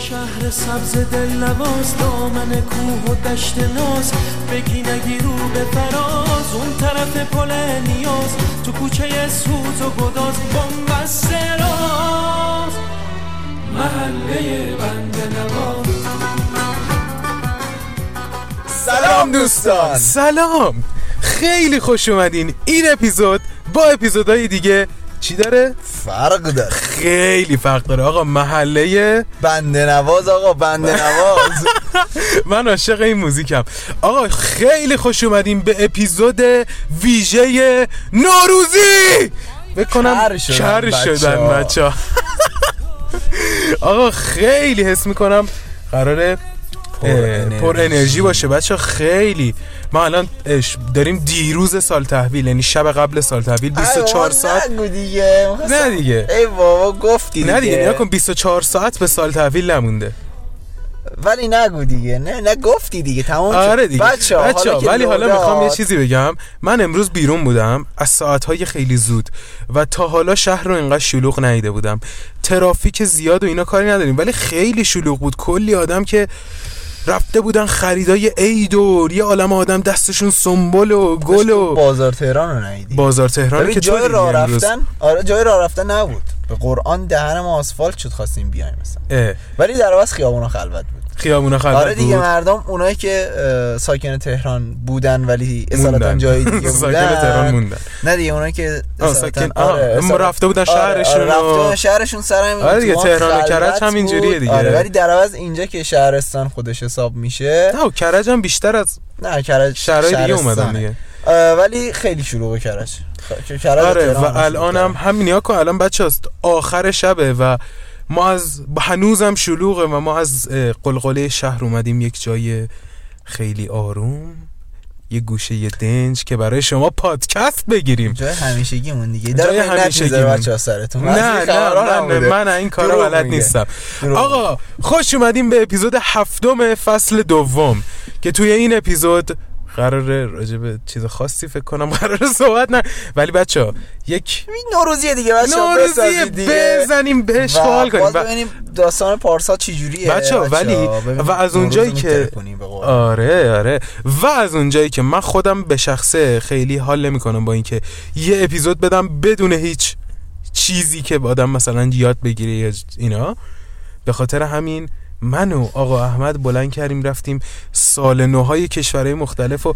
شهر سبز دل نواز دامن کوه و دشت ناز. بگی نگی رو به فراز اون طرف پل نیاز. تو کوچه سوز و گداز بوم راز. محله بند نواز. سلام دوستان. سلام. خیلی خوش اومدین. این اپیزود با اپیزودهای دیگه چی داره؟ فرق داره. خیلی فرق داره. آقا محله بنده نواز آقا بنده نواز. من عاشق این موزیکم. آقا خیلی خوش اومدین به اپیزود ویژه نوروزی! بکنم کر شدن. شدن بچه آقا خیلی حس می‌کنم قراره پر انرژی. پر انرژی باشه. بچه خیلی. ما الان داریم دیروز سال تحویل یعنی شب قبل سال تحویل 24 ساعت. نگو دیگه. نه دیگه. ای بابا گفتی نه دیگه نیا کن 24 ساعت به سال تحویل نمونده. ولی نگو دیگه. نه نه گفتی دیگه. تمام آره دیگه. بچه بچه ولی حالا می‌خوام یه چیزی بگم. من امروز بیرون بودم از ساعتهای خیلی زود. و تا حالا شهر رو اینقدر شلوغ ندیده بودم. ترافیک زیاد و اینا کاری نداریم. ولی خیلی شلوغ بود. کلی آدم که رفته بودن خریدای عید و یه عالم آدم دستشون سنبل و گل و بازار تهران رو ندیدی؟ بازار تهران که جای راه. رفتن آره جای راه رفتن نبود. به قرآن دهن ما آسفالت شد خواستیم بیایم مثلا. اه، ولی در عوض خیابونا خلوت بود. خیابونا خلوت آره دیگه بود. مردم اونایی که ساکن تهران بودن ولی اصالتا. جای دیگه بودن ساکن تهران موندن نه دیگه اونایی که ساکن- آره، رفته بودن آره، شهرشون آره، رفته بودن شهرشون سر همین آره دیگه، تهران و کرج همینجوریه بود. دیگه. آره ولی در عوض اینجا که شهرستان خودش حساب میشه نه کرج هم بیشتر از نه کرج شهرهای دیگه. اومدن دیگه ولی خیلی شلوغه کرج آره و الان هم شلوغه. همین نیا کن الان بچه آخر شبه و ما از هنوزم شلوغه و ما از قلقله شهر اومدیم یک جای خیلی آروم یه گوشه یه دنج که برای شما پادکست بگیریم. جای همیشگیمون دیگه. جای. بچه ها سرتون. نه این نه خبرها من, این کارا دروغ بلد. نیستم. آقا خوش اومدیم به اپیزود هفتم فصل دوم که توی این اپیزود قراره راجع به چیز خاصی فکر کنم قراره صحبت نه. ولی بچه ها یک نوروزیه دیگه بچه ها نوروزی بسازید دیگه. بزنیم بهش و حال کنیم. ببینیم داستان پارسا چی جوریه بچه‌ها، ولی- و از اونجایی که- آره آره. و از اونجایی که من خودم به شخصه خیلی حال نمی کنم با اینکه یه اپیزود بدم بدون هیچ چیزی که آدم مثلا یاد بگیره یا اینا. به خاطر همین من و آقا احمد بلند کردیم رفتیم سال نوهای کشورهای مختلف و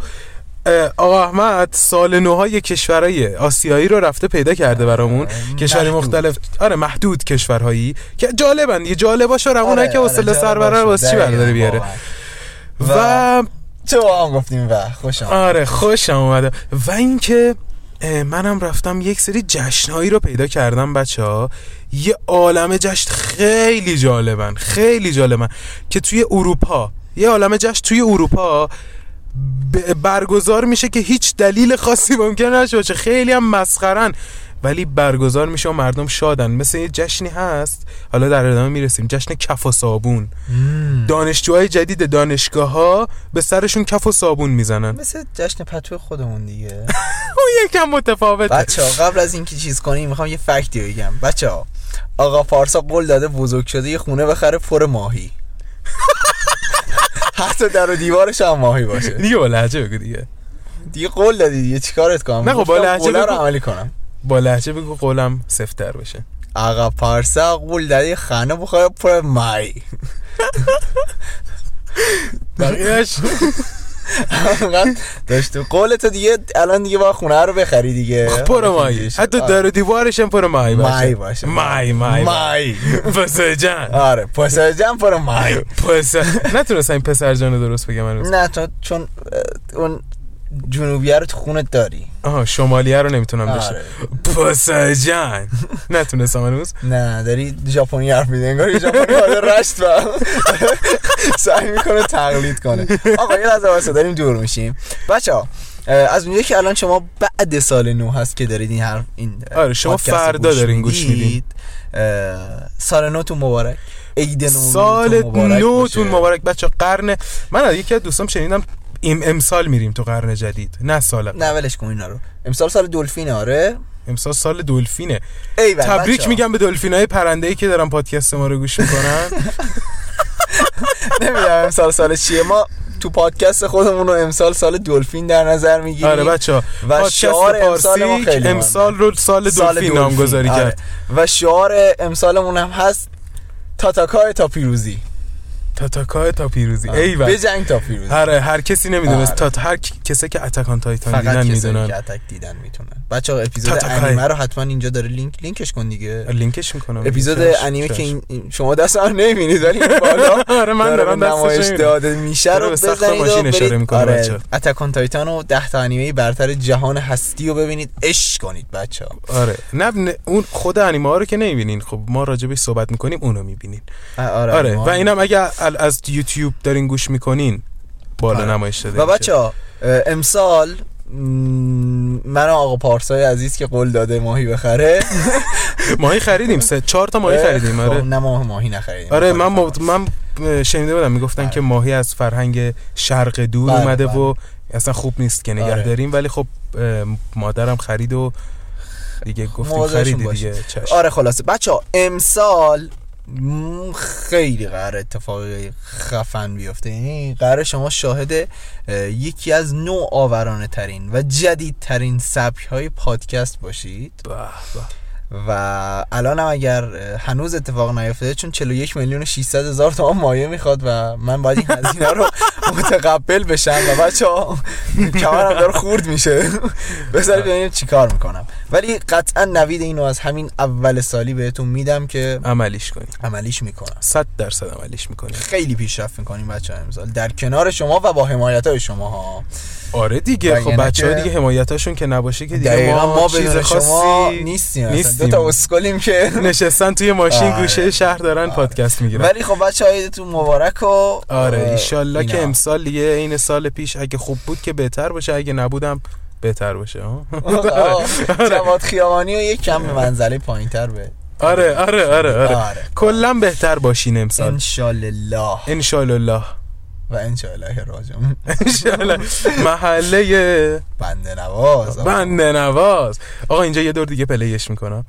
آقا احمد سال نوهای کشورهای آسیایی رو رفته پیدا کرده برامون. کشورهای محدود. مختلف. آره محدود کشورهایی که جالبن دیگه. جالباشو روونه آره، که حوصله سربره واسه چی برداره بیاره؟ و تو هم گفتیم و خوش آمد آره خوشم اومده. و اینکه منم رفتم یک سری جشنهایی رو پیدا کردم بچه ها یه عالم جشن خیلی جالبن خیلی جالبن که توی اروپا یه عالم جشن توی اروپا برگزار میشه که هیچ دلیل خاصی ممکن نشه باشه خیلی هم مسخرن. ولی برگزار میشه و مردم شادن. مثل یه جشنی هست. حالا در ادامه می‌رسیم. جشن کف و صابون. دانشجوهای جدید دانشگاه ها به سرشون کف و صابون می‌زنن. مثل جشن پتو خودمون دیگه. اون یکم متفاوته. بچه ها قبل از اینکه چیز کنیم می‌خوام یه فکتی بگم. بچه ها آقا پارسا قول داده بزرگ شده یه خونه بخره پر ماهی. حتی در و دیوارش هم ماهی باشه. دیگه با لحجه بگو دیگه. دیگه قول دادی دیگه. چیکارت کنم؟ نه خب با قوله رو بگو. عملی کنم. با لحجه بگو قولم سفتر بشه. آقا پارسا قول داده یه خانه بخوره پر ماهی بقیهش داشت قول تو دیگه الان دیگه با خونه رو بخری دیگه. پر ماهی حتی در دیوارش هم پر ماهی باشه. ماهی باشه. ماهی ماهی ماهی پسر جان. آره پسر جمع پر ماهی پسر نتونستم این پسر جان رو درست بگم هنوز نه چون اون جنوبیه رو تو خونت داری. آها شمالیه رو نمی‌تونم آره. داشته پسر جان. نتونستم هنوز نه داری ژاپنی حرف می‌زنی انگار یه ژاپنی حالا رشت و سعی می‌کنه تقلید کنه. آقا یه لحظه واسه داریم دور میشیم. بچه ها از اونجایی که الان شما بعد سال نو هست که دارید این حرف این آره، شما فردا دارین گوش می‌دید. سال نوتون مبارک عید نو سال مبارک نوتون. مبارک. بچه قرن من از یکی از دوستام شنیدم ام امسال میریم تو قرن جدید. نه سال. نه ولش کن اینا رو. امسال سال دلفین آره؟ امسال سال دلفینه. تبریک. میگم به دلفینای پرنده ای که دارن پادکست ما رو گوش می‌کنن. نمی‌دونم امسال سال چیه. ما تو پادکست خودمون رو امسال سال دلفین در نظر می‌گیریم. آره بچه و شعار امسال خیلی امسال رو سال دلفین نامگذاری آره. کرد و شعار امسالمون هم هست تاتاکای تا پیروزی. تاتاکای تا پیروزی. ای به جنگ تا پیروزی. هر هر کسی نمی‌دونه. تا هر کسی که Attack on Titan فقط دیدن می‌دونن. که Attack دیدن می‌تونن. بچه ها اپیزود. انیمه رو حتما اینجا داره لینک لینکش کن دیگه. لینکش می‌کنم. اپیزود انیمه. که این شما دست من نمی‌بینید ولی بالا آره من دارم نمایش. داده میشه رو بزنید ماشین اشاره می‌کنه بچه‌ها. اتکان تایتان و ده تا انیمه برتر جهان هستی رو ببینید عشق کنید بچه ها آره. نه, اون خود انیمه ها رو که نمی‌بینین. خب ما راجبش صحبت می‌کنیم اونو می‌بینین. آره, آره. و اینم اگه از یوتیوب دارین گوش می‌کنین بالا آره. نمایش داده و. بچه ها امسال من آقا پارسای عزیز که قول داده ماهی بخره ماهی خریدیم سه چهار تا ماهی خریدیم خب، آره نه ماه ماهی نخریدیم آره خب، من خب. م- من شنیده بودم می‌گفتن. که ماهی از فرهنگ شرق دور بله، اومده بله. و اصلا خوب نیست که نگه آره. داریم ولی خب مادرم خرید و دیگه گفتیم خریدی. دیگه چشم آره خلاصه بچه ها امسال خیلی قرار اتفاقی خفن بیفته یعنی قرار شما شاهد اه، یکی از نوع آورانه ترین و جدیدترین سبک های پادکست باشید به. و الان هم اگر هنوز اتفاق نیفتاده چون 41 میلیون و 600 هزار تومان مایه می‌خواد و من باید این هزینه رو متقبل بشم و بچه ها کمرم داره خورد میشه. بذارید ببینیم چی کار می‌کنم. ولی قطعا نوید اینو از همین اول سالی بهتون میدم که عملیش کنیم. عملیش می‌کنم. صد درصد عملیش می‌کنیم. خیلی پیشرفت می‌کنیم بچه امسال. در کنار شما و با حمایت های شما ها آره دیگه خب بچه ها که- دیگه حمایتاشون که نباشه که دیگه. دقیقا ما, ما چیز خاصی شما نیستیم, نیستیم. دو تا اسکلیم که نشستن توی ماشین آره. گوشه شهر دارن پادکست می‌گیرن. ولی خب بچه هایتون مبارک و آره ایشالله که. امسال دیگه این سال پیش اگه خوب بود که بهتر باشه اگه نبودم بهتر باشه. جواد خیابانی و یک کم به منزله پایین تر به آره آره آره آره. آره. کلا بهتر باشین امسال. انشالله انشالله و انشالله راجم انشالله محله بنده نواز. بنده نواز. آقا اینجا یه دور دیگه پلیش می‌کنم.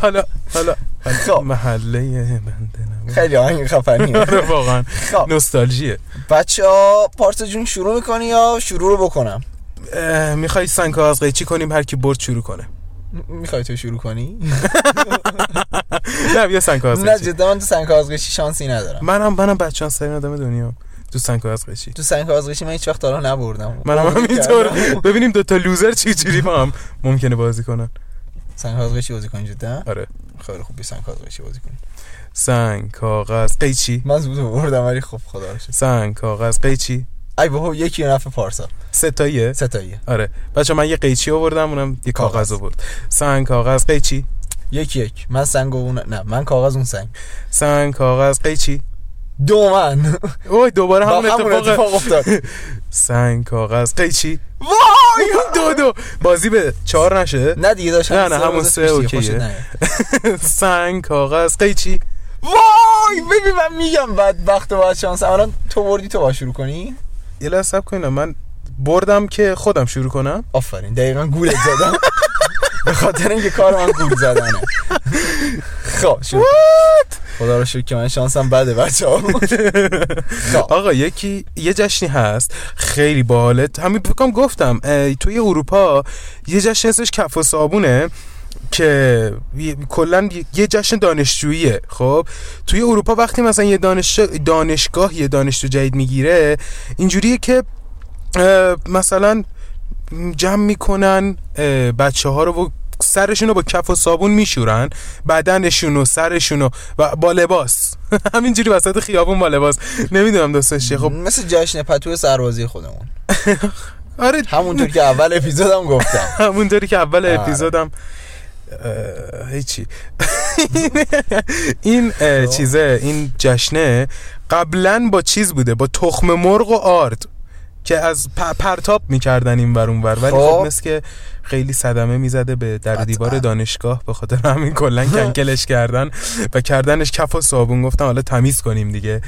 حالا حالا. خب. محله بنده نواز خیلی آهنگ خفنیه. آره واقعا. خب. نوستالژیه. بچه ها پارسا جون شروع می‌کنی یا شروع رو بکنم؟ می‌خوای سنگ از قیچی کنیم؟ هر کی برد شروع کنه. می‌خوای تو شروع کنی؟ نه بیا سنگ از نه قیچی جدا من تو سنگ کازغشی شانسی ندارم. منم منم بچه‌ان سرین آدم دنیا تو سنگ از قیچی تو سنگ کازغشی من هیچ وقت تا نبردم. منم همینطور. ببینیم دوتا لوزر چی جوری با هم ممکنه بازی کنن. سنگ کازغشی بازی کنی جدا؟ آره. خیلی خوب سنگ کازغشی بازی کنی. سنگ کاغذ قیچی من زود بردم ولی خب خدا رو شکر. سنگ کاغذ قیچی ای بابا یکی نفع پارسا. سه تاییه سه تاییه آره. بچه من یه قیچی آوردم اونم یه کاغذ. کاغذ. آورد. سنگ کاغذ قیچی یک یک. من سنگ و اون نه من کاغذ اون سنگ. سنگ کاغذ قیچی دو من. اوه دوباره با همون اتفاق اتفاق افتاد. سنگ کاغذ. قیچی وای! دو دو. بازی به چهار نشه؟ نه دیگه داشتم نه، نه، همون سه اوکیه. سنگ کاغذ. قیچی وای! ببین من میگم بعد وقت باید شانس الان تو بردی تو با شروع کنی؟ یه لحظه کنین من بردم که خودم شروع کنم. آفرین دقیقا گولت زدم. به خاطر اینکه کار من گول زدنه. خب شروع. کن. خدا رو شکر که من شانسم بده بچه ها خب. آقا یکی یه جشنی هست. خیلی باحاله. همین بکنم گفتم توی اروپا یه جشن اسمش کف و صابونه که کلا یه جشن دانشجوییه. خب توی اروپا وقتی مثلا یه دانش دانشگاه یه دانشجو جدید می‌گیره اینجوریه که مثلا جمع می‌کنن بچه ها رو و سرشون رو با کف و صابون میشورن بدنشون و سرشون و و با لباس. همینجوری وسط خیابون با لباس. نمی‌دونم داستانش چیه. خب مثل جشن پتو سربازی خودمون. آره. همونطور که اول اپیزودم گفتم. همونطوری که اول آره. اپیزودم هیچی. این اه، چیزه این جشنه قبلا با چیز بوده؟ با تخم مرغ و آرد. که از پرتاب می‌کردن این ور اون ور. ولی خب. خب. مثل که خیلی صدمه می‌زده به در. دیوار دانشگاه به خاطر همین کلا کنکلش کردن و کردنش کف و صابون. گفتن حالا تمیز کنیم دیگه.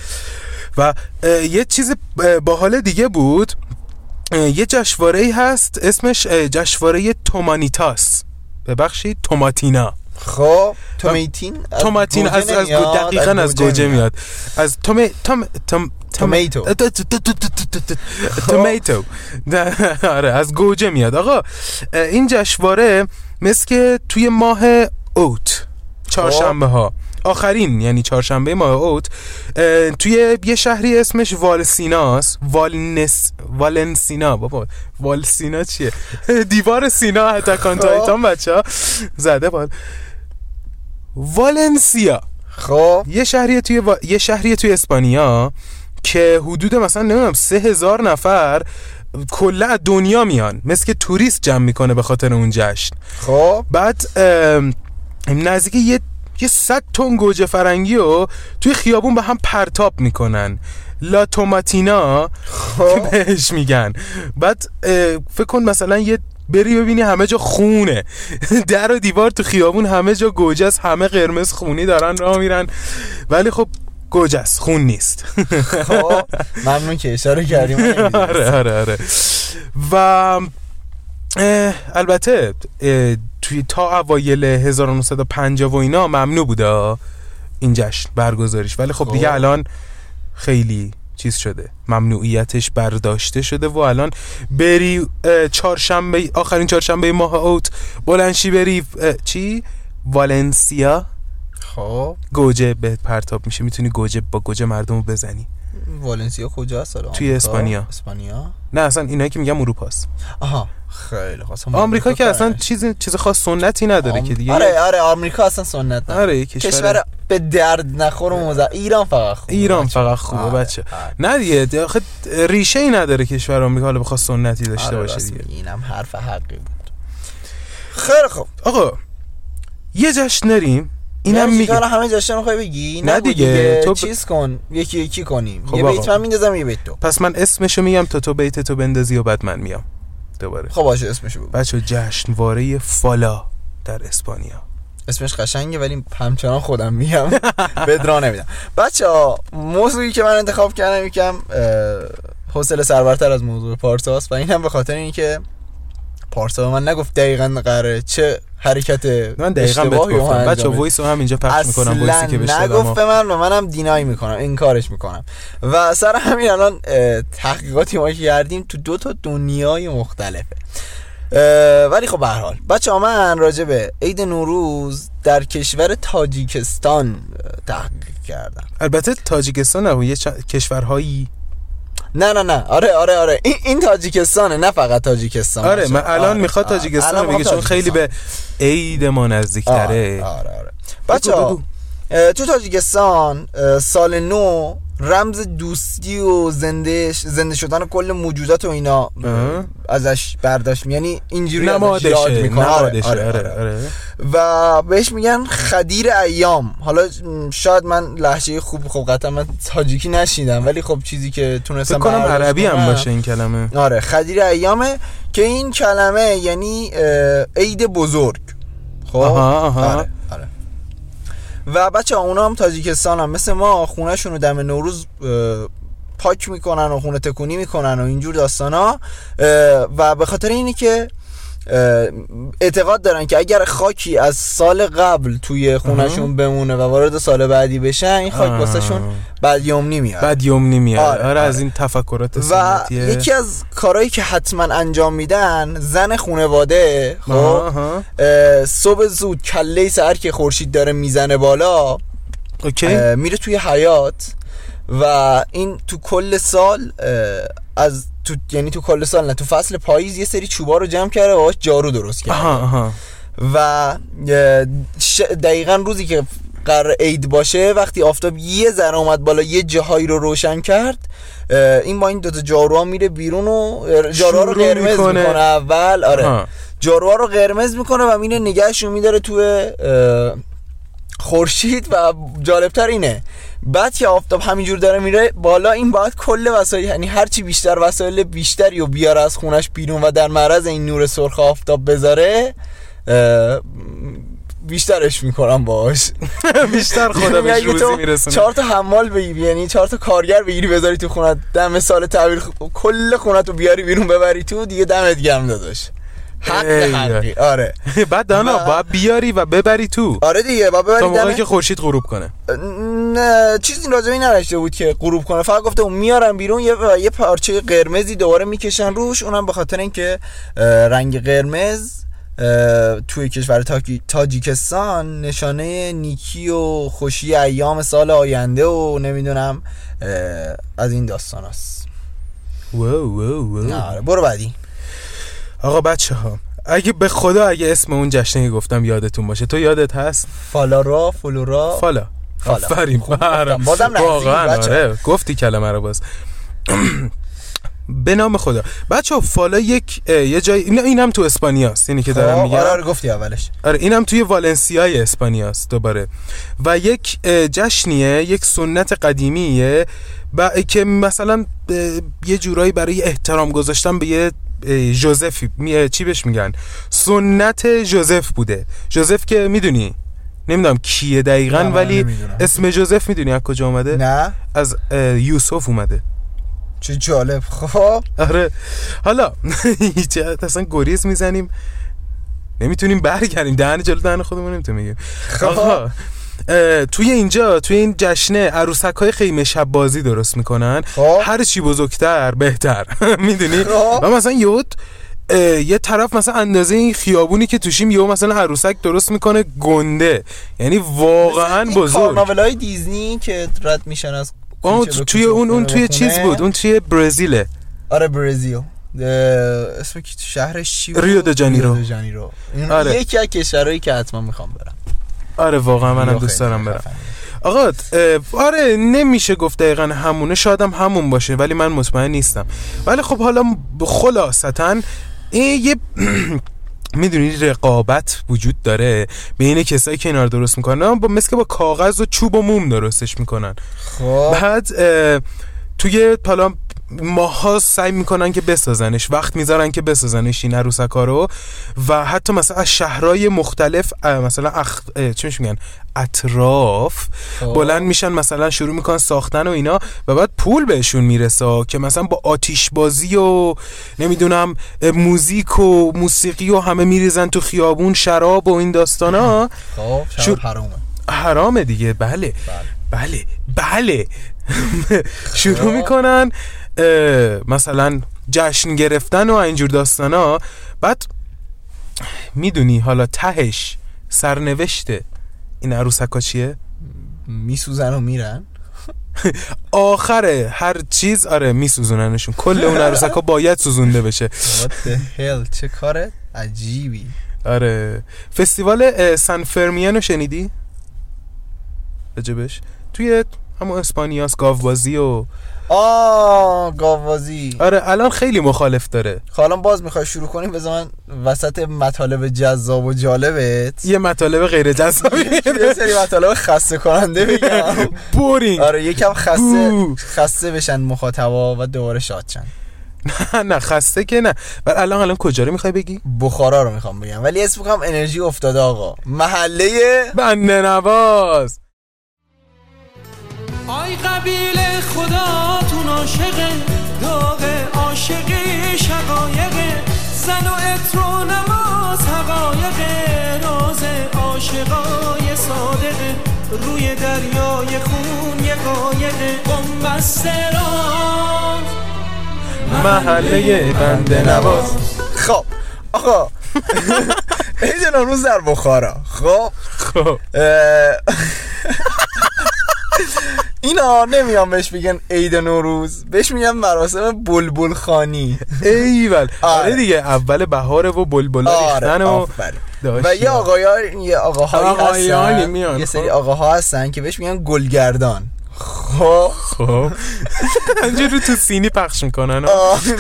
و یه چیز باحال دیگه بود. یه جشنواره هست اسمش اه، جشنواره تومانیتاس. ببخشید توماتینا. خب تومیتین توماتین از از دقیقاً از گوجه میاد. از توم توم توم تومیتو. تومیتو. آره از گوجه میاد. آقا این جشنواره مثل که توی ماه اوت چهارشنبه ها. آخرین یعنی چهارشنبه ماه اوت توی یه شهری اسمش والسیناس. والنس والنسینا بابا والسینا چیه؟ دیوار سینا حتی کانتایتان بچه ها زده بال. والنسیا. خب. یه شهریه توی وا... یه شهریه توی اسپانیا که حدود مثلا نمی‌دونم سه هزار نفر کلا از دنیا میان. مثل که توریست جمع می‌کنه به خاطر اون جشن. خب. بعد نزدیک یه یه صد تن گوجه فرنگی رو توی خیابون به هم پرتاب می‌کنن. لا توماتینا خب. بهش میگن. بعد فکر کن مثلا یه بری ببینی همه جا خونه. در و دیوار تو خیابون همه جا گوجه است همه قرمز خونی دارن راه میرن. ولی خب گوجه است خون نیست. خب ممنون که اشاره کردیم. نمی‌دونستم. آره آره. آره و البته توی تا اوایل 1950 و اینا ممنوع بوده این جشن برگزاریش. ولی خب خب. دیگه الان خیلی چیز شده ممنوعیتش برداشته شده و الان بری چهارشنبه آخرین چهارشنبه ماه اوت بلنشی بری چی؟ والنسیا. خب. گوجه بهت پرتاب میشه می‌تونی گوجه با گوجه مردم رو بزنی. والنسیا کجاست حالا توی آمریکا؟ اسپانیا. اسپانیا نه اصلا اینایی که میگم اروپاست آها خیلی خواستم آمریکا که اصلا. چیز چیز خاص سنتی نداره آم- که دیگه آره آره آمریکا اصلا سنت نداره. آره کشور, کشور به درد نخور و مزر ایران فقط خوبه ایران بچه. فقط خوبه آره، بچه آره. نه دیگه دی- آخه ریشه ای نداره کشور آمریکا حالا بخواد سنتی داشته آره، باشه دیگه اینم حرف حقی بود خیلی خوب آقا یه جشن داریم اینم میگه. میگه حالا همه جشن می‌خوای بگی؟ نه نگو دیگه، تو ب- چیز کن. یکی یکی کنیم. خب یه. بیت من میندازم یه بیت تو. پس من اسمشو میگم تا تو بیت تو بندازی و بعد من میام. دوباره. خب باشه اسمشو بگو. بچه جشنواره فالا در اسپانیا. اسمش قشنگه ولی همچنان خودم میگم. بدرا نمیدم بچه ها موضوعی که من انتخاب کردم یکم حوصله سربرتر از موضوع پارساست و این هم به خاطر اینکه پارسا به من نگفت دقیقا قراره. چه حرکت من دقیقا بهت گفتم. بچه. voice رو هم اینجا پخش می‌کنم voice ی که اصلا بشنوم. نگفت به من و منم deny می‌کنم این کارش می‌کنم. و سر همین الان تحقیقاتی ما کردیم تو دو تا دنیای مختلفه. ولی خب به هر حال. بچه من راجع به عید نوروز در کشور تاجیکستان تحقیق کردم. البته تاجیکستان نه یه چ- کشورهایی نه نه نه آره آره آره این, این تاجیکستانه نه فقط تاجیکستان آره. من الان آره، می‌خواد آره. تاجیکستان بگه چون خیلی به عید ما نزدیکتره آره آره, آره. بچه. تو تاجیکستان سال نو رمز دوستی و زنده زنده شدن کل موجودات و اینا. ازش برداشت یعنی اینجوری ازش یاد می‌کنه آره, آره, آره آره. آره و بهش میگن خدیر ایام حالا شاید من لحجه خوب خب قطعا من تاجیکی نشیدم ولی خب چیزی که تونستم فکر کنم برداشت عربی هم باشه این کلمه آره خدیر ایامه که این کلمه یعنی عید بزرگ خب آها، آها. آره, آره. و بچه اونا هم تاجیکستان هم مثل ما خونهشون رو دم نوروز پاک می‌کنن و خونه تکونی می‌کنن و اینجور داستان ها و به خاطر اینه که اعتقاد دارن که اگر خاکی از سال قبل توی خونهشون بمونه و وارد سال بعدی بشن این خاک آه. واسه شون بدیومنی میاد بعد یومنی میاد آره، آره, آره. از این تفکرات و یکی از کارهایی که حتما انجام میدن زن خونواده خب؟ صبح زود کله سر که خورشید داره می‌زنه بالا اوکی. میره توی حیات و این تو کل سال از تو یعنی تو کل سال نه. تو فصل پاییز یه سری چوبا رو جمع کرده و باهاش جارو درست کرده. آها آها. و دقیقا روزی که قرار عید باشه وقتی آفتاب یه ذره اومد بالا یه جاهایی رو روشن کرد این با این دوتا جاروها میره بیرون و جاروها رو شروع قرمز می‌کنه. می‌کنه. اول آره. جاروها رو قرمز می‌کنه و میره نگهشون میداره تو اه، خورشید و جالبتر اینه. بعد که آفتاب همینجور داره میره بالا این باید کل وسایل یعنی هرچی بیشتر وسایل بیشتری و بیاره از خونش بیرون و در معرض این نور سرخ آفتاب بذاره بیشترش می‌کنم باش بیشتر خدا یعنی روزی تو میرسونه چهار تا حمال بگیری یعنی چهار تا کارگر بگیری بذاری تو خونت دم سال تعبیر کل خونت رو بیاری بیرون ببری تو دیگه دمت گرم داداش. حق آره. بعد دانا و- باید بیاری و ببری تو. آره دیگه با تا ببری موقعی دم که خورشید غروب کنه. نه چیزی راجبی ننوشته بود که غروب کنه. فقط گفته اون میارن بیرون یه یه پارچه قرمزی دوباره می‌کشن روش. اونم به خاطر اینکه رنگ قرمز توی کشور تاجیکستان نشانه نیکی و خوشی ایام سال آینده و نمی‌دونم از این داستان هست وو وو وو آره برو بعدی. آقا بچه ها اگه به خدا اگه اسم اون جشنه که گفتم یادتون باشه تو یادت هست؟ فالارا فلورا فالا. آفرین. گفتم. بازم واقعا. آره. گفتی کلمه رو باز. به نام خدا. بچه فالا یک یه جای این اینم تو اسپانیاست اینی که دارم خب، میگم. آره آره گفتی اولش. آره اینم توی والنسیای اسپانیاست دوباره. و یک جشنیه یک سنت قدیمیه و که مثلا اه، یه جورایی برای احترام گذاشتن به یه می- چی بهش میگن؟ سنت جوزف بوده. جوزف که می‌دونی؟ نمی‌دونم کیه دقیقا ولی نمی‌دونم. اسم جوزف می‌دونی؟ از کجا اومده؟ نه. از یوسف اومده. چه جالب. خب. آره. حالا اصلا گریز می‌زنیم. نمی‌تونیم برگردیم. دهن جلو دهن خودمون نمی‌تونیم خب. توی اینجا توی این جشنه عروسک های خیمه شب بازی درست می‌کنن خب. هر چی بزرگتر بهتر می‌دونی خب. و مثلا یهو اه، یه طرف مثلا اندازه این خیابونی که توشیم یهو مثلا عروسک درست می‌کنه گنده یعنی واقعا بزرگ کارناولای دیزنی که رد میشن از به توی اون اون توی چیز. بود اون توی برزیله آره برزیل اسم کی شهرش چی بود؟ ریو د جانیرو. آره. یکی از کشورهایی که حتما می‌خوام برم آره واقعا منم دوست دارم برم. آقا آره نمیشه گفت دقیقا همونه شاید هم همون باشه ولی من مطمئن نیستم. ولی خب حالا خلاصتا این یه می‌دونی رقابت وجود داره بین کسایی که اینا رو درست می‌کنن؟ با مثل که با کاغذ و چوب و موم درستش می‌کنن. خب. بعد توی حالا ماها سعی می‌کنن که بسازنش وقت می‌ذارن که بسازنش این عروسک رو و حتی مثلا از شهرهای مختلف مثلا اخ... چی میگن؟ اطراف خب. بلند میشن مثلا شروع می‌کنن ساختن و اینا و بعد پول بهشون می‌رسه که مثلا با آتیش بازی و نمی‌دونم موزیک و موسیقی و همه میریزن تو خیابون شراب و این داستانا خب شب حرومه حرامه. دیگه بله. بله. بله. شروع خب. می‌کنن مثلا جشن گرفتن و اینجور داستانا. بعد می‌دونی حالا تهش سرنوشته این عروسکا چیه؟ میسوزن و میرن. آخر هر چیز آره میسوزوننشون. کل اون عروسکا باید سوزونده بشه. What the hell چه کار عجیبی. آره. فستیوال سن فرمیانو شنیدی؟ راجبش. توی همون اسپانیاس گاوبازی و آه گاوازی آره الان خیلی مخالف داره. حالا باز می‌خوای شروع کنیم بذار من وسط مطالب جذاب و جالبت. یه مطالب غیر جذابی یه سری مطالب خسته کننده بگم. بورینگ. آره یکم خسته. خسته بشن مخاطبا و دوباره شاد شن. نه نه خسته که نه. ولی الان الان کجا رو می‌خوای بگی؟ بخارا رو می‌خوام بگم. ولی اسم می‌خوام انرژی افتاده آقا. محله بنده نواز. آی قبیل خداتون عاشق داغ عاشقی شقایق. زن و عطر و نماز حقایق راز عاشقای صادق. روی دریای خون یه قایق. قنبستران محله بنده نواز. خب آقا. عید نوروز در بخارا. خب. خب. اینا نمیان بهش بگن عید نوروز. بهش میگن مراسم بلبل خانی. ایول. آره. آره دیگه اول بهاره و بلبلا ریختن و. و. یه آقایان یه آقاهایی هستن. میان، یه سری خب. آقاها هستن که بهش میگن گلگردان. خب. خب. رو تو سینی پخش می‌کنن.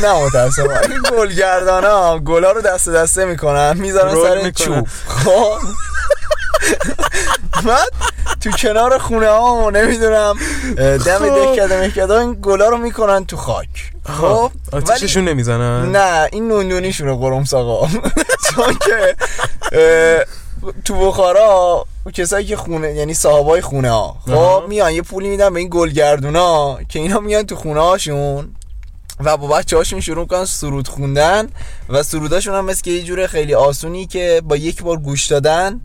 نه متاسفم این گلگردان ها گلا رو دسته دسته می‌کنن. می‌ذارن سر. چوب. خب. بعد تو کنار خونه ها نمی‌دونم دم خب. دکده مکده این گلا رو می‌کنن تو خاک. خب. ولی آتیششون نمی‌زنن؟ نه این نوندونیشونه قرم ساقا چون که تو بخارا کسایی که خونه یعنی صاحبای خونه ها. خب میان یه پولی میدن به این گلگردونا که اینا میان تو خونه هاشون. و با بچه هاشون شروع کنن سرود خوندن و سروداشون هم مثل که یه جور خیلی آسونی که با یک بار گوش دادن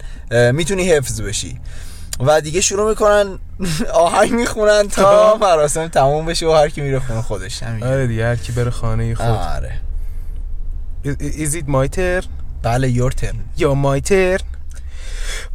می‌تونی حفظ بشی. و دیگه شروع می‌کنن آهنگ می‌خونن تا مراسم تموم بشه و هر کی میره خونه خودش همین. آره دیگه هر کی بره خانه خود. آره. Is it my turn? بله یور ترن یا my turn?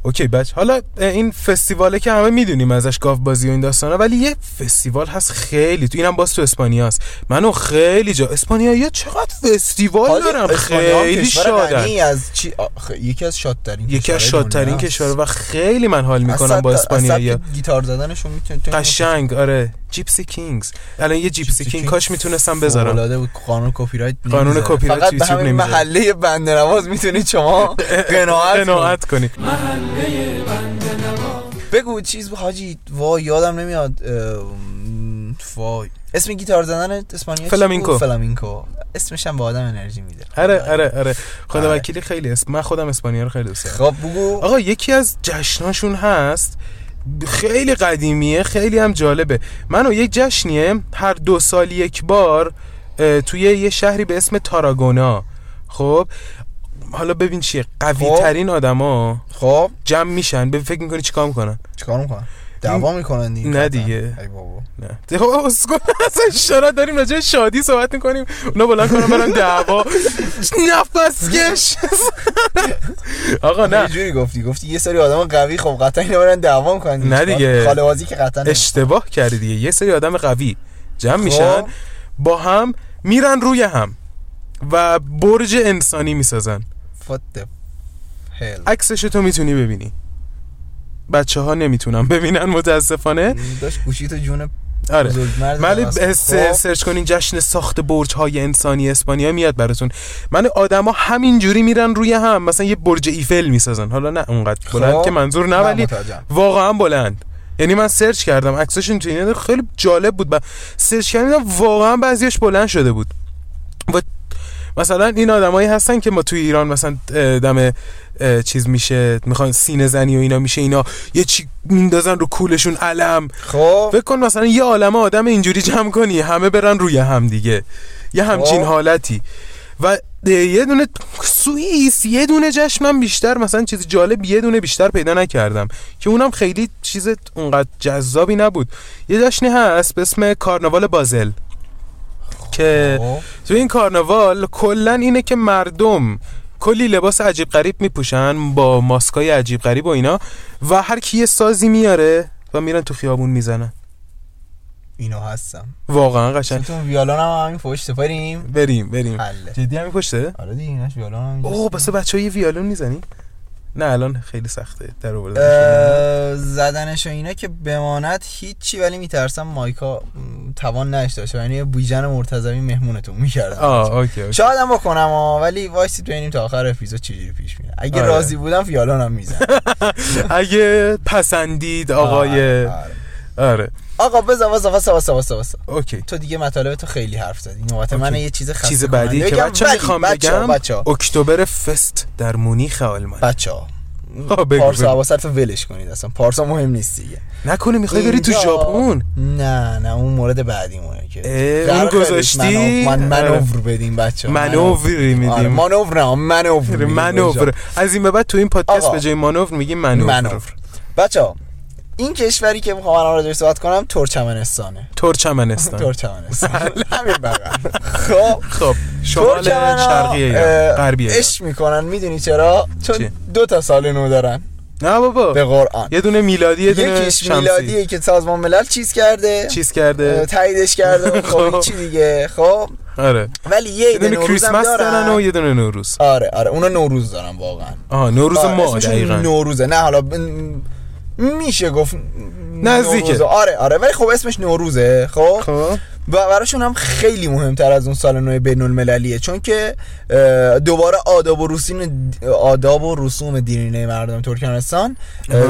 اوکی بچه. حالا این فستیواله که همه می‌دونیم ازش گاف بازی و این داستانا ولی یه فستیوال هست خیلی تو اینم باز تو اسپانیاست منو خیلی جا اسپانیایی چقدر فستیوال دارن؟ خیلی شادن. از چی؟ آخ، یکی از شادترین یکی از شادترین. کشور و خیلی من حال می‌کنم با اسپانیایی گیتار زدنشون می‌تونه قشنگ آره. Gipsy Kings الان یه Gipsy King کاش می‌تونستم بذارم بود قانون کپی رایت قانون. کپی رایت فقط یوتیوب نمی‌ذاره. محله بنده نواز می‌تونید شما قناعت. قناعت کنید محله بنده نواز بگو چیز حاجی وای یادم نمیاد وای اسم گیتار زدن اسپانیا چی بود؟ فلامینکو. فلامینکو اسمش هم به آدم انرژی میده آره آره آره خدا آره. وکیلی خیلی اسم من خودم اسپانیا رو خیلی دوست دارم خب بگو آقا یکی از جشناشون هست خیلی قدیمیه خیلی هم جالبه. منو یک جشنیه هر دو سال یک بار توی یه شهری به اسم تاراگونا. خب حالا ببین چیه قوی خب. ترین آدما خب. جمع میشن. ببین فکر می‌کنی چیکار می‌کنن؟ چیکار می‌کنن؟ دعوا می‌کنن دیگه نه. دیگه. ای بابا. نه. خب اسکل اصلا اشارت داریم راجع شادی صحبت می‌کنیم. اونا بلند کنن برن دعوا. نفس کش آقا نه. جوری گفتی. گفتی یه سری آدم قوی خب قطعا اینا برن دعوا می‌کنن نه دیگه. خاله بازی که قطعا. اشتباه کردی دیگه. یه سری آدم قوی جمع خب. میشن با هم میرن روی هم و برج انسانی می‌سازن. حالا عکسش تو می‌تونی ببینی. بچه ها نمی‌تونن. ببینن متاسفانه. داشت گوشی تو جون آره. ولی خب. سرچ کنین جشن ساخت برج های انسانی اسپانیا میاد براتون. من آدما همین جوری میرن روی هم. مثلا یه برج ایفل می‌سازن. حالا نه اونقدر. بلند خب. که منظور نه ولی. واقعا بلند. یعنی من سرچ کردم. عکساشون تو خیلی جالب بود. و سرچ کردم واقعا بعضیش بلند شده بود. و مثلا این آدمایی هستن که ما توی ایران مثلا دم چیز میشه می‌خوان سینه زنی و اینا میشه اینا یه چی میندازن رو کولشون علم. خب. فکر کن مثلا یه عالمه آدم اینجوری جمع کنی همه برن روی هم دیگه. یه همچین خب. حالتی. و یه دونه سوئیس یه دونه جشن من بیشتر مثلا چیز جالب یه دونه بیشتر پیدا نکردم که اونم خیلی چیز اونقدر جذابی نبود. یه جشنی هست به اسم کارناوال بازل. که خب. تو این کارناوال کلا اینه که مردم کلی لباس عجیب غریب میپوشن با ماسکای عجیب غریب و اینا و هر کی یه سازی میاره و میرن تو خیابون می‌زنن. اینو هستم واقعا قشنگ. تو ویالون هم همین پشت بریم بریم بریم. حله. جدی همین پشته؟ آره دیگه ایناش ویالون هم اوه. بس بچه یه ویالون می‌زنی؟ نه الان خیلی سخته. در زدنش و اینا که بماند هیچی ولی میترسم mic ا توانش داشته یعنی بیژن مرتضوی مهمونتون می‌کردم آه okay okay. شاید هم بکنم ولی وایسید ببینیم تا آخر اپیزود چجوری پیش میره اگه آره. راضی بودم ویولنم میزن اگه پسندید آقای آره. آقا بذار واسه واسه واسه واسه واسه. okay. تو دیگه مطالب تو خیلی حرف زدی. نوبت. من یه چیز خاصی چیز بعدی که بچه می‌خوام بگم اکتبر فست در مونیخ آلمان. بچه ها آه، بگو، پارسا. حواست رو ولش کنید اصلا. پارسا مهم نیست دیگه. نکنه می‌خوای بری تو ژاپن نه نه اون مورد بعدی مونه که اون گذاشتی؟ من آره. منور بدیم بچه منوری میدیم. مانور نه منور میدیم منور از این به بعد تو این پادکست. به جای مانور میگیم منور منور بچه ها این کشوری که می‌خوام الان راجعش صحبت کنم ترکمنستانه. ترکمنستان. ترکمنستان. همین بغل. خب. خب. شمال ترکمن ها، شرقی غربی عشق می‌کنن. می‌دونی چرا؟ چون؟ دو تا سال نو دارن. نه بابا. به قرآن. یه دونه میلادی یه دونه یکیش شمسی. میلادیه که سازمان ملل چیز کرده. چیز کرده. تاییدش کرده. خب خب. چی دیگه؟ خب. آره. ولی یه دونه کریسمس دارن. و یه دونه نوروز. آره آره. اونا نوروز دارن واقعا. آها نوروز ما دقیقا. نوروزه. نه حالا میشه گفت نزدیکه. نوروزه. آره آره ولی خب اسمش نوروزه خب خب و براشون هم خیلی مهمتر از اون سال نو بین المللیه چون که دوباره آداب و رسوم آداب و رسوم دینی مردم ترکمنستان.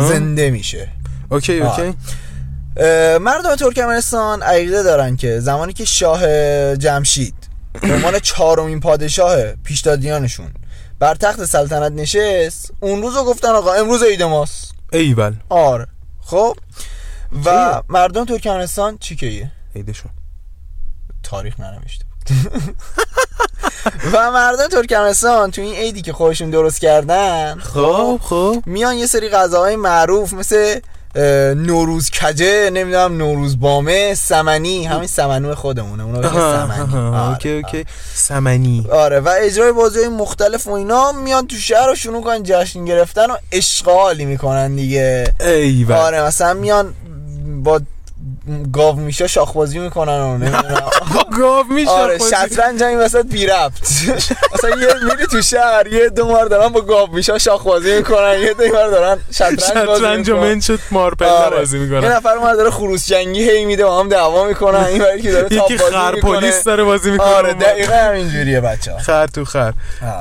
زنده میشه okay. okay مردم ترکمنستان عقیده دارن که زمانی که شاه جمشید به عنوان چهارمین پادشاه پیشدادیانشون بر تخت سلطنت نشست اون روز رو گفتن آقا امروز عید ماست ایول. آره. خب. و؟ مردم ترکمنستان چی که ایه؟ عیدشون. تاریخ ننوشته بود. و مردم ترکمنستان تو این عیدی که خودشون درست کردن خب خب. میان یه سری غذاهای معروف مثل نوروز کجه نمی‌دونم نوروز بامه سمنی همین سمنو خودمونه اونا سمنی. آره، okay okay. سمنی. آره و اجرای بازی های مختلف و اینا میان تو شهر رو شروع کنن جشن گرفتن و اشغالی می‌کنن دیگه. ایول آره مثلا میان با گاو میشه شاخبازی می‌کنن و نمی‌دونم. گاو میشه آره شطرنج همین وسط بی ربط. مثلا یه میری تو شهر یه دو مار دارن با گاو میشا شاخ بازی می‌کنن یه دو مار دارن شطرنج شطرنج و من شد مارپله آره. بازی یه می‌کنن نفر اومد داره خروس جنگی هی میده با هم دعوا می‌کنن. این ولی که داره تاپ بازی خر می‌کنه. پلیس داره بازی می‌کنه. آره دقیقا همینجوریه بچه خر تو خر.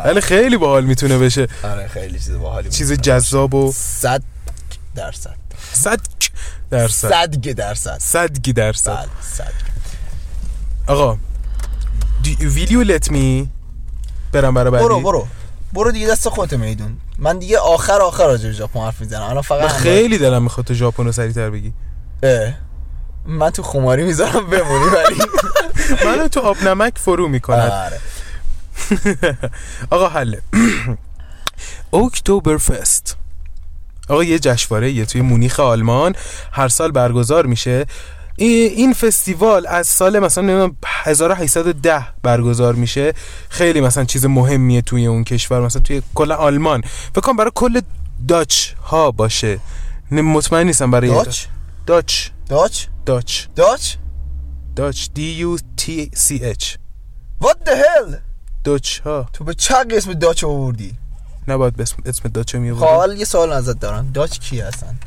ولی خیلی باحال می‌تونه بشه. آره خیلی چیز باحالی. چیز جذاب و صد درصد. صد درصد. صد گه درصد. صد درصد. صد صد آقا ویلیو لت می برم برای بعدی. برو برو. برو دیگه دست خودت میدون. من دیگه آخر آخر راجع به ژاپن حرف می‌زنم. الان من فقط خیلی دلم می‌خواد تو ژاپن رو سریعتر بگی. اه. من تو خماری می‌ذارم بمونی ولی. منو تو آب نمک فرو می‌کند. آره. آقا حله. اکتبر فست آقا یه جشنواره یه توی مونیخ آلمان هر سال برگزار میشه. ای- این فستیوال از سال مثلا نمی‌دونم 1810 برگزار میشه. خیلی مثلا چیز مهمیه توی اون کشور مثلا توی کل آلمان. فکر کنم برای کل داچ ها باشه. مطمئن نیستم برای داچ؟ داچ. داچ؟ داچ. داچ؟ داچ. دی یو تی سی اچ What the hell? داچ ها. تو به چه اسم داچ آوردی. نباید به اسم, اسم داچ می خب حالا یه سوال ازت دارم. داچ کی هستن؟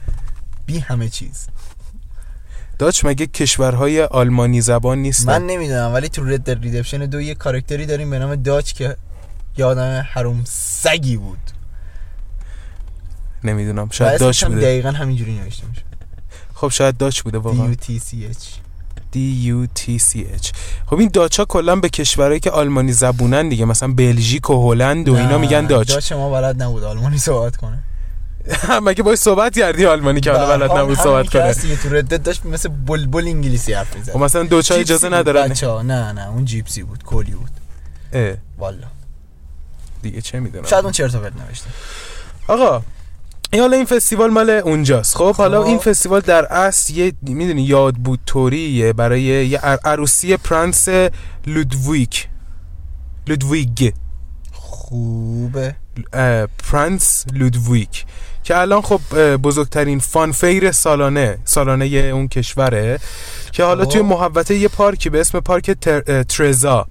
بی همه چیز. داچ مگه کشورهای آلمانی زبان نیستن؟ من نمی‌دونم ولی تو رد در ریدپشن دو یه کارکتری داریم به نام داچ که یه آدم حروم سگی بود. نمی‌دونم شاید داچ بوده. دقیقا همینجوری نوشته میشه. خب شاید داچ بوده واقعا. D-U-T-C-H D U T C H. خب این Dutch ها کلا به کشورهایی که آلمانی زبونن دیگه مثلا بلژیک و هلند و اینا میگن Dutch. Dutch ما بلد نبود آلمانی صحبت کنه. مگه باید صحبت کردی آلمانی که حالا بلد نبود صحبت کنه؟ کنه تو Red Dead داشت مثل بلبل انگلیسی حرف می‌زد. خب مثلا Dutch ا اجازه ندارن. بچه نه نه اون gypsy بود کلی بود. اه، والا. دیگه چه می‌دونم. شاید اون چرت و پرت نوشته. آقا حالا این فستیوال مال اونجاست. خب حالا خب. این فستیوال در اصل یه می‌دونی یادبود طوریه برای یه عر- عروسی پرنس لودویک. لودویگ. خوبه. پرنس لودویک. که الان خب بزرگترین funfair سالانه سالانه اون کشوره. که حالا خب. توی محوطه یه پارکی به اسم پارک تر- ترزا.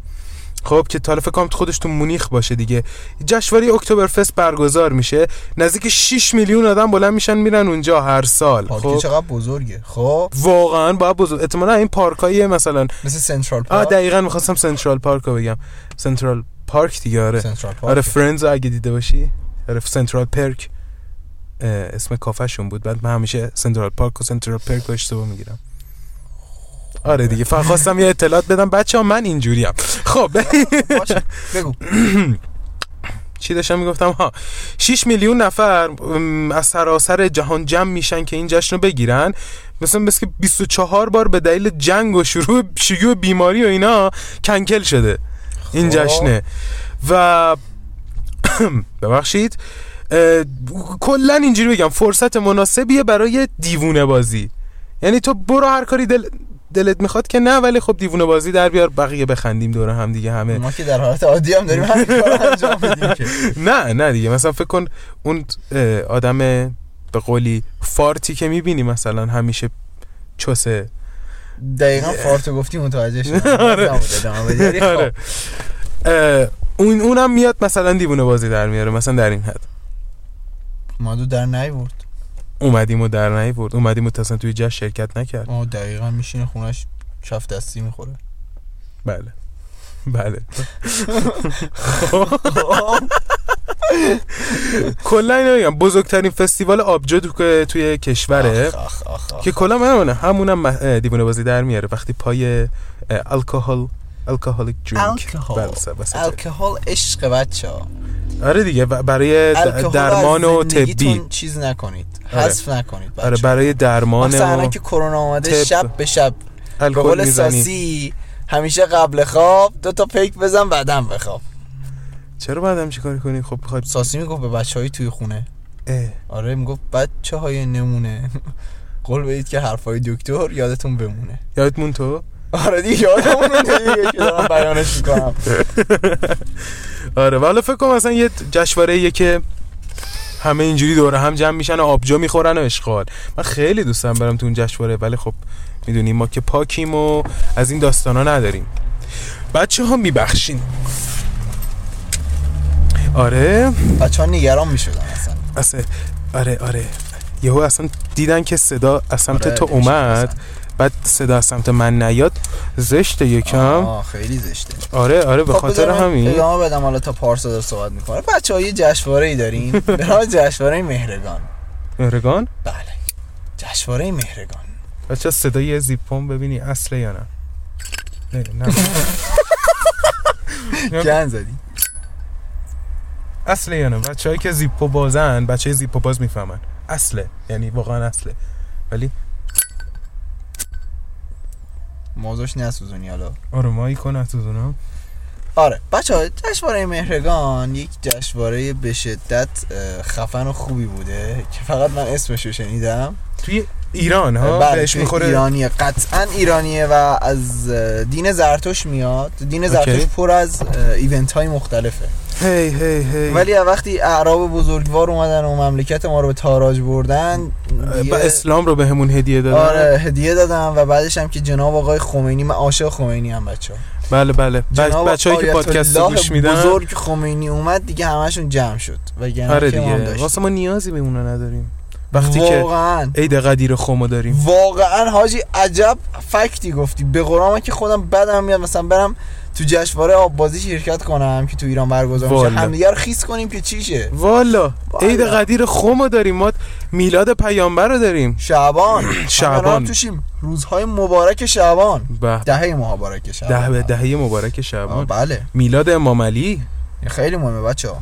خب که تا فکر کنم خودش تو مونیخ باشه دیگه. جشنواره اکتبر فست برگزار میشه. نزدیک 6 میلیون آدم بلند میشن میرن اونجا هر سال. پارک خب. چقدر بزرگه. خب. واقعا باید بزرگ. احتمالاً این پارکای مثلا. مثل Central آ Park. دقیقا می‌خواستم Central Park رو بگم. Central Park دیگه آره. Central آره پارک Friends اگه دیده باشی. آره Central اه، اسم کافشون بود. بعد من همیشه Central Park و Central Perk رو اشتباه می‌گیرم. آره دیگه. فقط خواستم یه اطلاعات بدم. بچه ها من اینجوریم. خب. باشه. بگو. چی داشتم می‌گفتم؟ ها. 6 میلیون نفر از سراسر جهان جمع میشن که این جشن رو بگیرن. مثلا مثل که 24 بار به دلیل جنگ و شروع شیوع بیماری و اینا کنکل شده این خب. جشنه. و ببخشید. کلا اینجوری بگم فرصت مناسبیه برای دیوونه بازی. یعنی تو برو هر کاری دل دلت می‌خواد که نه ولی خب دیوونه بازی در بیار. بقیه بخندیم دور هم دیگه همه. ما که در حالت عادی هم داریم انجام نه نه دیگه. مثلا فکر کن اون آدم به قولی فارتی که می‌بینی مثلا همیشه چوسه. دقیقا فارتو گفتی متوجه شدم آره. آره. اون اونم میاد مثلا دیوونه بازی در میاره مثلا در این حد. مادو در نیورد. اومدیم و در نیورد. اومدیم و اصلا توی جشن شرکت نکرد. ما دقیقا میشینه خونش کف دستی می‌خوره. بله. بله. کلا اینو میگم بزرگترین فستیوال آبجو تو- توی کشوره. که کلا من همونم دیوونه بازی در میاره. وقتی پای الکل الکهولیک درینک. الکهول عشق بچه آره دیگه برای درمان و طبی چیز نکنید. حذف نکنید آره برای درمان و که کرونا آمده. شب به شب به الکل قول می‌زنی. ساسی همیشه قبل خواب دو تا پیک بزن بعدم بخواب چرا باید هم چیکار کنی؟ خب بخوای ساسی می‌گفت به بچه های توی خونه. اه. آره می‌گفت بچه های نمونه. قول بدید که حرفای دکتر یادتون بمونه. یادت مون تو؟ آره دیگه یادمون دیگه که دارم بیانش می‌کنم. آره والا فکر کنم مثلا یه جشنواره که همه اینجوری دوره هم جمع میشن و آبجو می‌خورن و اشغال. من خیلی دوستم برم تو اون جشنواره ولی خب می‌دونیم ما که پاکیم و از این داستانا نداریم. بچه ها میبخشین. آره. بچه ها نگران می‌شدن اصلا. اصلا آره آره. یهو اصلا دیدن که صدا از سمت آره، تو اومد. اصلا. بعد صدا سمت من نیاد. زشته یکم. آه خیلی زشته. آره آره به خب خاطر همین. ادامه بدم حالا تا پارسا داره صحبت می‌کنه. بچه ها یه جشنواره ای داریم. به نام جشنواره مهرگان. مهرگان؟ بله. جشنواره مهرگان. بچه صدای زیپون ببینی اصله یا نه. نه نه. گن زدی؟ اصله یا نه؟ بچه هایی که زیپو بازن بچه های زیپو باز می‌فهمن. اصله یعنی واقعا اصله. ولی موضوعش نسوزونی حالا. آرومایی کنه تو دونا آره. بچه ها جشنواره مهرگان یک جشنواره به شدت خفن و خوبی بوده که فقط من اسمش رو شنیدم. توی ایران ها؟ بله بهش می‌خوره. ایرانیه قطعا ایرانیه و از دین زرتوش میاد. دین زرتوش. پر از ایونت های مختلفه. هی هی هی. ولی وقتی اعراب بزرگوار اومدن و مملکت ما رو به تاراج بردن با دیگه- اسلام رو به همون هدیه دادن؟ آره هدیه دادم و بعدش هم که جناب آقای خمینی من عاشق خمینی هم بچه بله بله. بچه هایی که پادکست گوش میدن بزرگ خمینی اومد دیگه همشون جمع شد. و آره که دیگه. واسه ما نیازی به اونا نداریم. وقتی که واقعا. عید قدیر خمو داریم. واقعا حاجی عجب فکتی گفتی. به قرآن که خودم بدم میاد مثلا برم تو جشنواره آب بازی شرکت کنم که تو ایران برگزار میشه. همدیگه رو خیس کنیم که چیشه والا. عید قدیر خمو داریم. ما میلاد پیامبر رو داریم. شعبان. شعبان. توشیم. روزهای مبارک شعبان. به. دهه مبارک شعبان. ده دهه مبارک شعبان. بله. میلاد امام علی. خیلی مهمه بچه ها.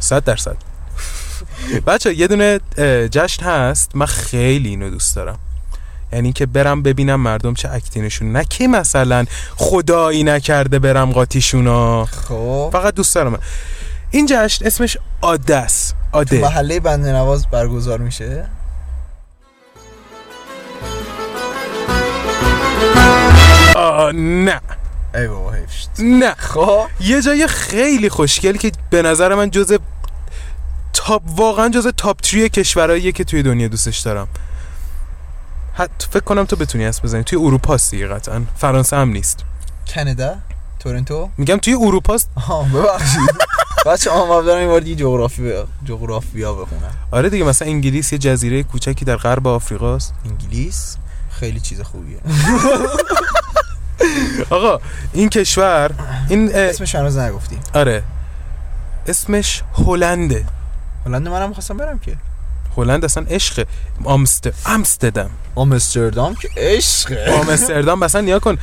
صد درصد. بچه یه دونه جشن هست. من خیلی اینو دوست دارم. یعنی که برم ببینم مردم چه اکتینشون. نه که مثلا خدایی نکرده برم قاطیشونا خب. فقط دوست دارم. این جشن اسمش آده است تو آده محله بنده نواز برگزار میشه؟ نه. ای بابا. نه. خب. یه جای خیلی خوشگل که به نظر من جز تاپ واقعا جز تاپ تری کشورهاییه که توی دنیا دوستش دارم. حتی فکر کنم تو بتونی اسم بزنی. توی اروپا دیگه قطعا فرانسه هم نیست. کانادا؟ تورنتو؟ میگم توی اروپا است ببخشید. بچه آمار دارم این بار دیگه جغرافی جغرافیا بخونم. آره دیگه مثلا انگلیس یه جزیره کوچکی در غرب آفریقاست. انگلیس؟ خیلی چیز خوبیه. آقا این کشور این اسمش هنوز نگفتی آره. اسمش هلنده. هلند منم خواستم برم که. هلند اصلا عشق آمست امستردام آمستردام که عشقه آمستردام مثلا نیا کن.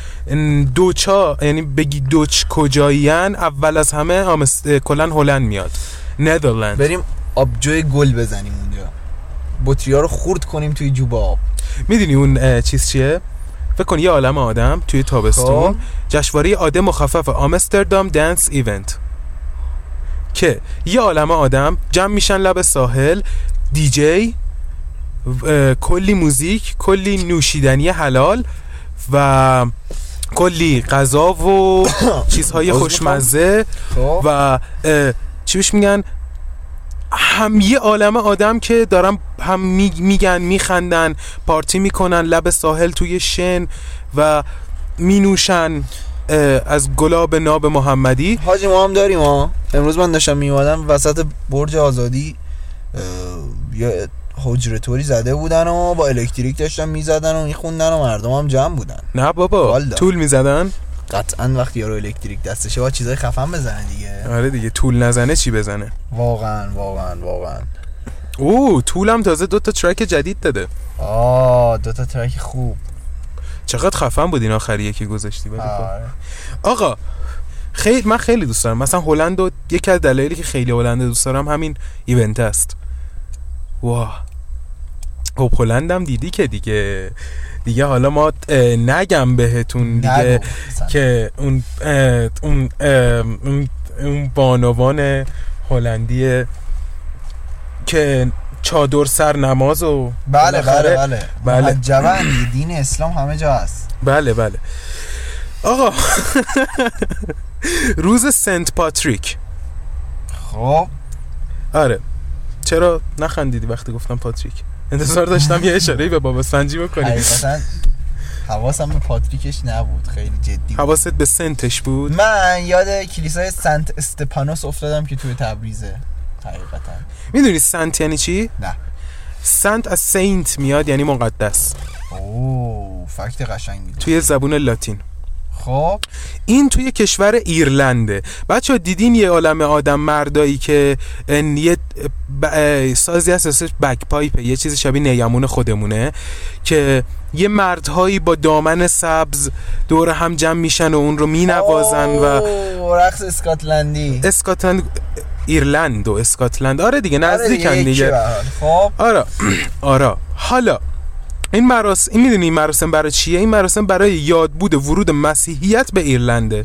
دوچا یعنی بگی دوچ کجایین اول از همه آمست کلا هلند میاد. ندرلند بریم آبجوی گل بزنیم اونجا. بطری رو خورد کنیم توی جوب آب. می‌دونی اون چیز چیه؟ فکر کن یه عالم آدم توی تابستون. خب. جشنواره عاده مخفف آمستردام دنس ایونت که یه عالم آدم جمع میشن لب ساحل. دیجی کلی موزیک کلی نوشیدنی حلال و کلی غذا و چیزهای خوشمزه خب. و چی بهش میگن؟ هم یه عالم آدم که دارن هم می- میگن میخندن پارتی می‌کنن لب ساحل توی شن و مینوشن از گلاب ناب محمدی. حاجی ما هم داریم ها. امروز من داشتم میومدم وسط برج آزادی. یه حجره طوری زده بودن و با الکتریک داشتن می‌زدن و میخوندن و مردم هم جمع بودن. نه بابا. طول می‌زدن؟ قطعا وقتی یارو الکتریک دستشه با چیزای خفن بزنه دیگه. آره دیگه طول نزنه چی بزنه؟ واقعا واقعا واقعا. او طولم تازه دو تا ترک جدید داده. آه دو تا ترک خوب. چقدر خفن بود این آخریه که گذاشتی خب. آره. آقا خیلی من خیلی دوست دارم. مثلا هلند یکی از دلایلی که خیلی هلند دوست دارم همین ایونت است. واه. خب هلندم دیدی که دیگه دیگه حالا ما نگم بهتون دیگه. که اون اه، اون اون اون بانوان هلندی که چادر سر نماز و بله بله بله. بله. دین اسلام همه جا هست. بله بله. آقا روز سنت پاتریک. خب. آره. چرا نخندیدی وقتی گفتم پاتریک؟ انتظار داشتم یه اشاره به بابا سنجی بکنی. حقیقتا حواسم به پاتریکش نبود خیلی جدی بود. حواست به سنتش بود؟ من یاد کلیسای سنت استپانوس افتادم که توی تبریزه. حقیقتا. می‌دونی سنت یعنی چی؟ نه. سنت از سینت میاد یعنی مقدس. اوه فکت قشنگی بود. توی زبون لاتین. خب این توی کشور ایرلنده. بچه ها دیدین یه عالم آدم مردایی که ان یه سازی هست اسمش بک پایپه یه چیز شبیه نیمون خودمونه که یه مردهایی با دامن سبز دور هم جمع میشن و اون رو مینوازن و رقص اسکاتلندی. اسکاتلند ایرلند و اسکاتلند. آره دیگه آره نزدیکن یکی دیگه. حال. خب. آره آره. حالا این مراسم این می‌دونی این مراسم برای چیه؟ این مراسم برای یادبود ورود مسیحیت به ایرلنده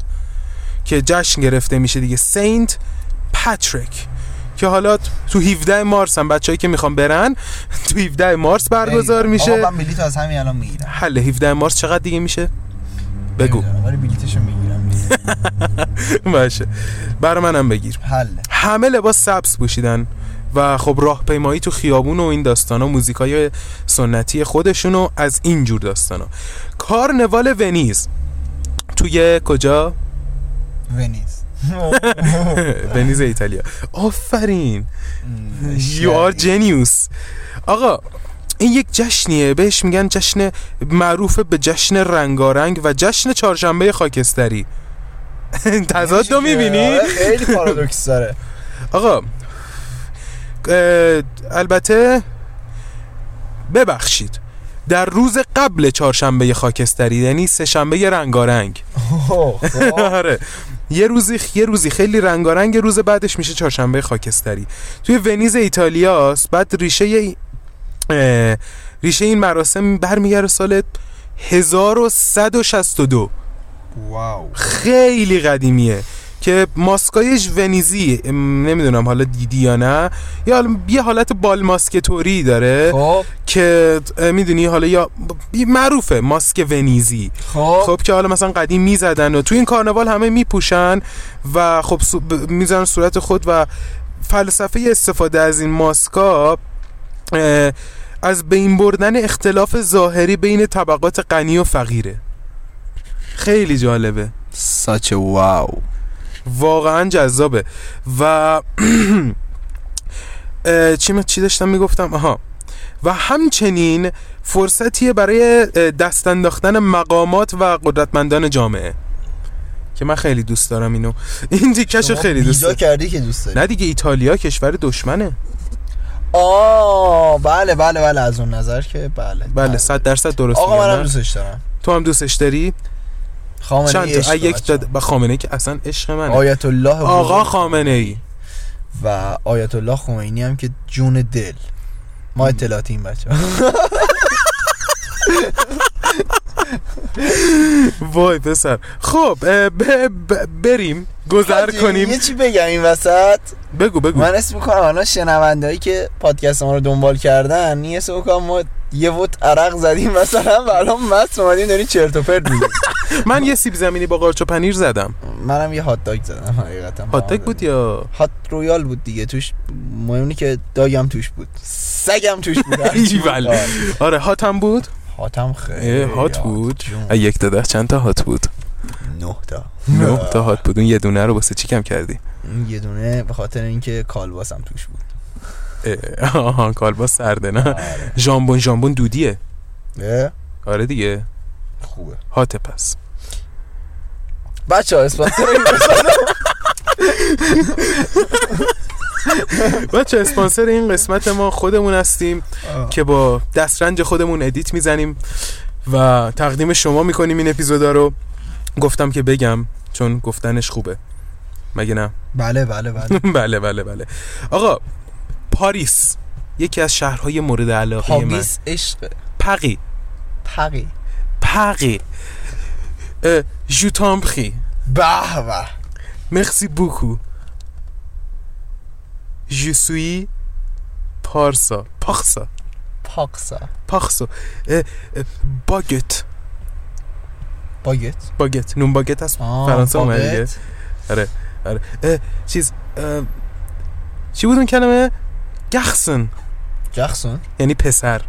که جشن گرفته میشه دیگه. سینت پاتریک. که حالا تو 17 مارس هم بچه‌ای که می‌خوان برن تو 17 مارس برگزار آقا میشه. من بلیط از همین الان می‌گیرم. حل 17 مارس چقدر دیگه میشه؟ بگو. ولی بلیطشو می‌گیرم باشه. برا منم بگیر. حله. همه لباس سبز پوشیدن. و خب راهپیمایی تو خیابون و این داستانا موزیکای سنتی خودشون و از این جور داستانا. کارنوال ونیز. توی کجا؟ ونیز. ونیز ایتالیا. آفرین. You are genius. آقا این یک جشنیه. بهش میگن جشن معروف به جشن رنگارنگ و جشن چهارشنبه خاکستری. تضاد رو می‌بینی؟ خیلی پارادوکس داره. آقا البته ببخشید. در روز قبل چهارشنبه خاکستری یعنی سه شنبه رنگارنگ. آره. یه روزی یه روزی خیلی رنگارنگ روز بعدش میشه چهارشنبه خاکستری. توی ونیز ایتالیاست بعد ریشه ریشه این مراسم برمیگرده سال 1162 واو. خیلی قدیمیه. که ماسکای ونیزی نمی‌دونم حالا دیدی یا نه. یا یه حالت بال ماسکتوری داره خب. که می‌دونی حالا یا معروفه ماسک ونیزی. خب. خب که حالا مثلا قدیم می‌زدن و تو این کارناوال همه میپوشن و خب می‌زنن صورت خود و فلسفه استفاده از این ماسکا از بین بردن اختلاف ظاهری بین طبقات غنی و فقیره. خیلی جالبه. ساچ واو واقعا جذابه. و چی چی داشتم می‌گفتم؟ آها. و همچنین فرصتیه برای دست انداختن مقامات و قدرتمندان جامعه. که من خیلی دوست دارم اینو. این دیکشو خیلی دوست دارم. کردی که دوست داری. نه دیگه ایتالیا کشور دشمنه. آه بله بله بله از اون نظر که بله بله صد درصد درست آقا منم؟ دوستش دارم. تو هم دوستش داری؟ خامنه چند ای یک. داد و خامنه ای که اصلا عشق منه. آیت الله آقا خامنه ای و آیت الله خمینی هم که جون دل. ما اطلاعاتی این بچه وای پسر. خب بریم گذر کنیم. یه چی بگم این وسط؟ بگو بگو. من اسم می‌کنم الان شنوندهایی که پادکست ما رو دنبال کردن یه اسم می‌کنم ما یه وط عرق زدیم مثلا و الان مست اومدیم داریم چرت و پرت میگیم من یه سیب زمینی با قارچ و پنیر زدم. منم یه هات داگ زدم حقیقتا. هات داگ بود یا؟ هات رویال بود دیگه توش مهمونی که داگم توش بود. سگم توش بود. ایول. آره. آره هات هم بود؟ هاتم خیلی هات بود. یک داده چند تا هات بود؟ نه تا. نه تا هات بود. اون یه دونه رو واسه چی کم کردی؟ این یه دونه به خاطر اینکه کالباسم توش بود. آها کالباس سرده نه؟ آره. ژامبون ژامبون دودیه. آره دیگه. خوبه. hot ه پس. بچه ها اسپانسر این قسمت بچه اسپانسر این قسمت ما خودمون هستیم آه. که با دسترنج خودمون edit می‌زنیم و تقدیم شما می‌کنیم این اپیزودا رو. گفتم که بگم چون گفتنش خوبه. مگه نه؟ بله بله بله. بله بله بله. آقا پاریس یکی از شهرهای مورد علاقه من. پاریس عشق. پقی پقی پقی اه، جو t'en prie. به به beaucoup. Je suis پارسا پارسا اه، اه، باگت. باگت. باگت. نون باگت از فرانسه اومده. آره آره. چیز چی بود اون کلمه؟ گخسون جخسون یعنی پسر.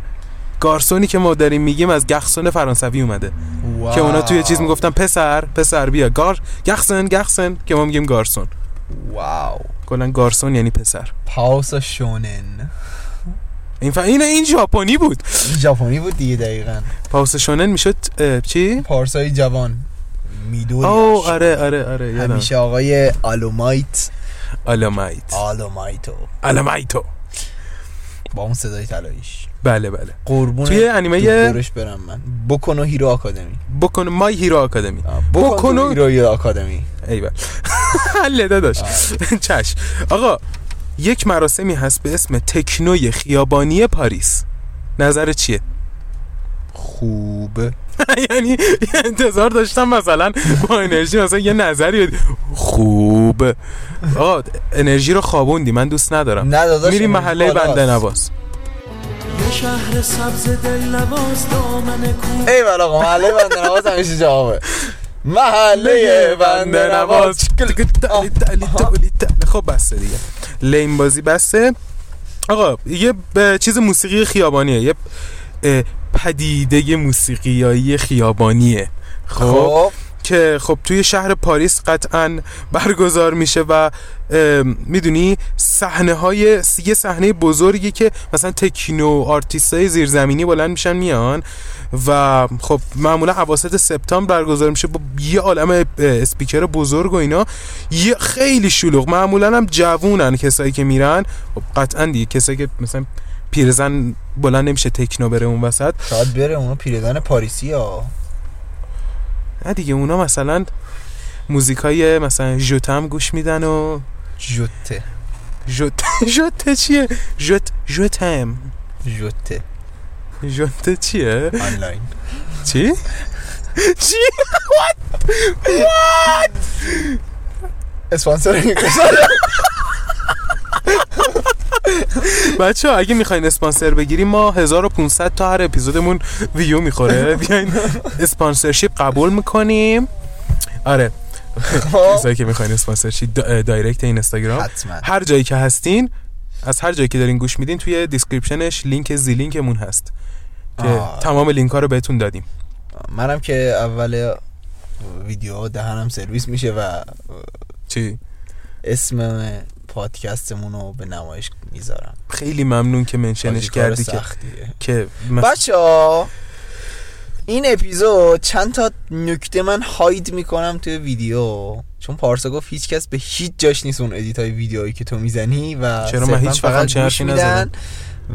گارسونی که ما داریم میگیم از گخسون فرانسوی اومده. واو. که اونا توی چیز می‌گفتن پسر پسر بیا. گار گخسن گخسن که ما میگیم گارسون. واو. کلا گارسون یعنی پسر. پاوسا شونن. این ف... این این ژاپنی بود. ژاپنی بود دیگه دقیقا. پاوس شونن می‌شد چی؟ پارسای جوان. میدوری او آره آره آره همیشه آقای آلومایت. آلامایت آلومایتو. آلامایتو با اون صدای طلاییش. بله بله. قربون توی انیمه دورش برم من. بکنو هیرو آکادمی. بکن مای هیرو آکادمی. بکنو- بکنو هیرو آکادمی. ایول. حله داداش. چش. آقا یک مراسمی هست به اسم تکنوی خیابانی پاریس. نظر چیه؟ خوبه یعنی انتظار داشتم مثلا با انرژی مثلا یه نظری. خوب. آقا انرژی رو خوابوندی من دوست ندارم. میریم انرژی محله. بنده نواز. شهر سبز دل نواز دامن کوه. ای بلا آقا محله بنده نواز همیشه جوابه. محله بنده نواز. خب بسه دیگه. لین بازی بسه آقا یه ب- چیز موسیقی خیابانیه. یه پدیده موسیقیایی خیابانیه. خب خب. که خب توی شهر پاریس قطعا برگزار میشه و می‌دونی صحنه های یه صحنه بزرگی که مثلا techno artist های زیرزمینی بلند میشن میان و خب معمولا اواسط سپتامبر برگزار میشه با یه عالم اسپیکر بزرگ و اینا. یه خیلی شلوغ معمولا هم جوونن کسایی که میرن. خب قطعا دیگه کسایی که مثلا پیرزن بلند نمیشه تکنو بره اون وسط. شاید بره اونو پیرزن پاریسی ها. نه دیگه اونا مثلا موزیکای مثلا ژوتم گوش میدن و جوته ژوت ژوت چیه؟ ژوت ژوتم جوته ژوت چیه؟ آنلاین. چی؟ چی؟ اسپانسر این قسمت. بچه ها اگه می‌خواین اسپانسر بگیریم ما 1500 تا هر اپیزودمون ویو می‌خوره. بیاین. sponsorship قبول می‌کنیم. آره. خب. کسایی که می‌خواین sponsorship دا- direct اینستاگرام. هر جایی که هستین از هر جایی که دارین گوش میدین توی description ش لینک زی‌لینکمون هست که آه. تمام لینک ها رو بهتون دادیم. منم که اول ویدیو دهنم سرویس میشه و چی؟ اسم پادکستمون رو به نمایش می‌ذارم خیلی ممنون که mention ش کردی که. که مس- بچه ها این اپیزود چند تا نکته من hide می‌کنم توی ویدیو چون پارسا گفت هیچ کس به هیچ جاش نیست اون edit های ویدیویی که تو می‌زنی و چرا من هیچ فقط گوش میدن؟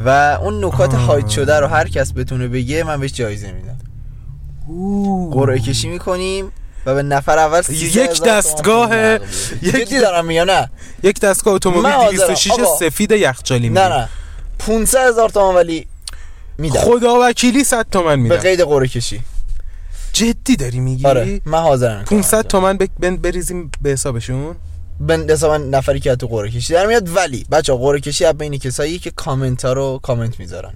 و اون نکات. هاید شده رو هر کس بتونه بگه من بهش جایزه میدم قرعه کشی می‌کنیم و به نفر اول یک 13,000 تومان دستگاه- پول نقدی. یک- جدی دارم میگم نه. یک دستگاه اتومبیل من حاضرم. 206 آقا. سفید یخچالی نه میدیم نه. 500 هزار تومان ولی میدم. خدا وکیلی 100 تومن به میدم. قید قرعه کشی. جدی داری میگی؟ آره من حاضرم. 500 تومن بن- بریزیم به حسابشون؟ به حساب نفری که تو قرعه کشی در میاد ولی بچه قرعه کشی از بین کسایی که کامنت ها رو کامنت می‌ذارن.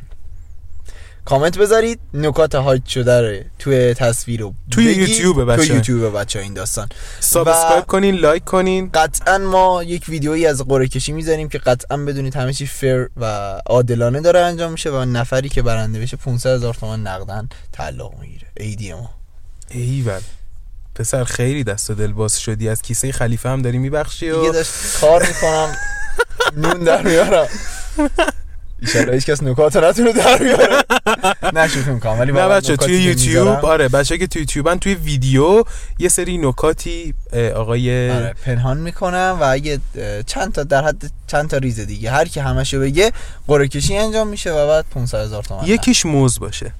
کامنت بذارید. نکات hide شده رو توی تصویر رو توی. یوتیوب بچه‌ها. توی یوتیوب بچه این داستان. subscribe کنین لایک کنین. قطعا ما یک ویدیویی از قرعه کشی می‌ذاریم که قطعا بدونید همه چی fair و عادلانه داره انجام میشه و نفری که برنده بشه 500 هزار تومان نقدن تعلق می‌گیره. ایدی ما. ایول. پسر خیلی دست و دل باز شدی. از کیسه خلیفه هم داری میبخشی دیگه و داشت کار می‌کنم. نون در میارم. ایشالا هیچ کس نکات رو نتونه در بیاره. نه شوخی می‌کنم ولی نه بچه توی یوتیوب آره بچه که توی یوتیوبن توی ویدیو یه سری نکاتی آقای آره پنهان می‌کنم و اگه چند تا در حد چند تا ریز دیگه هر کی همشو بگه قرعه کشی انجام میشه و بعد 500 هزار تومان یکیش موز باشه.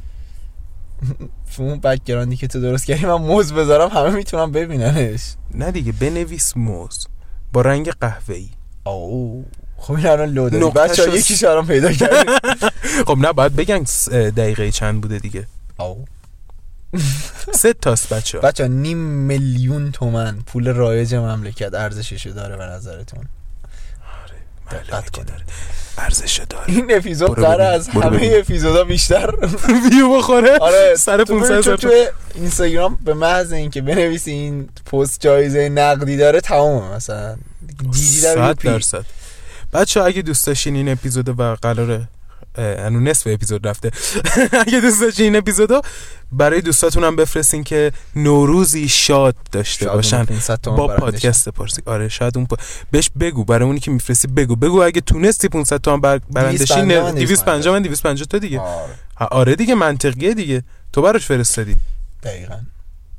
اون background ی که تو درست کردی من موز بذارم همه می‌تونم ببیننش. نه دیگه بنویس موز. با رنگ قهوه‌ای. او خب این الان لو بچه س- یکیش الان پیدا کردی خب نه باید بگن دقیقه چند بوده دیگه. او سه تاست بچه بچه نیم میلیون تومن پول رایج مملکت ارزششو داره به نظرتون. دقت کنید. ارزش داره. این اپیزود قرار. از همه. اپیزودا بیشتر. ویو بخوره. آره سر تو 500 ببین چون هزار توی اینستاگرام به محض اینکه بنویسی این پست جایزه نقدی داره تمامه مثلا. صد درصد. بچه اگه دوست داشتین این اپیزود و قراره انو نصف اپیزود رفته. اگه دوست داشتین این اپیزودو برای دوستاتون هم بفرستین که نوروزی شاد داشته باشن. با پادکست پارسی آره شاید اون پا... بهش بگو برای اونی که میفرستی بگو. بگو اگه تونستی 500 تومن بر... برندشی 250 من 250 من 250 تا دیگه. آره. آره دیگه منطقیه دیگه. تو براش فرستادی. دقیقا.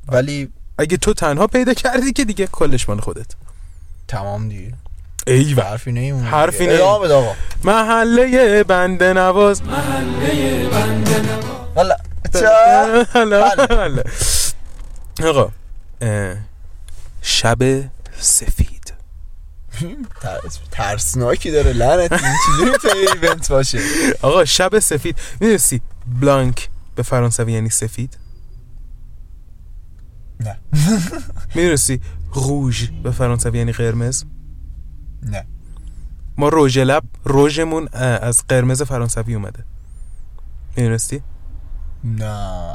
ولی اگه تو تنها پیدا کردی که دیگه کلش مال خودت. تمام دیگه. ایول حرفی نمیمونه حرفی. نمیمونه. محله بنده نواز. محله بنده نوا والا چه؟ حالا بله. حالا. آقا شب سفید. ترس- ترسناکی داره لعنت این چجوری توی ایونت باشه. آقا شب سفید. می‌دونستی بلانک به فرانسوی یعنی سفید؟ نه. می‌دونستی روژ به فرانسوی یعنی قرمز؟ نه. ما رژ لب رژمون از قرمز فرانسوی اومده. می‌دونستی؟ نه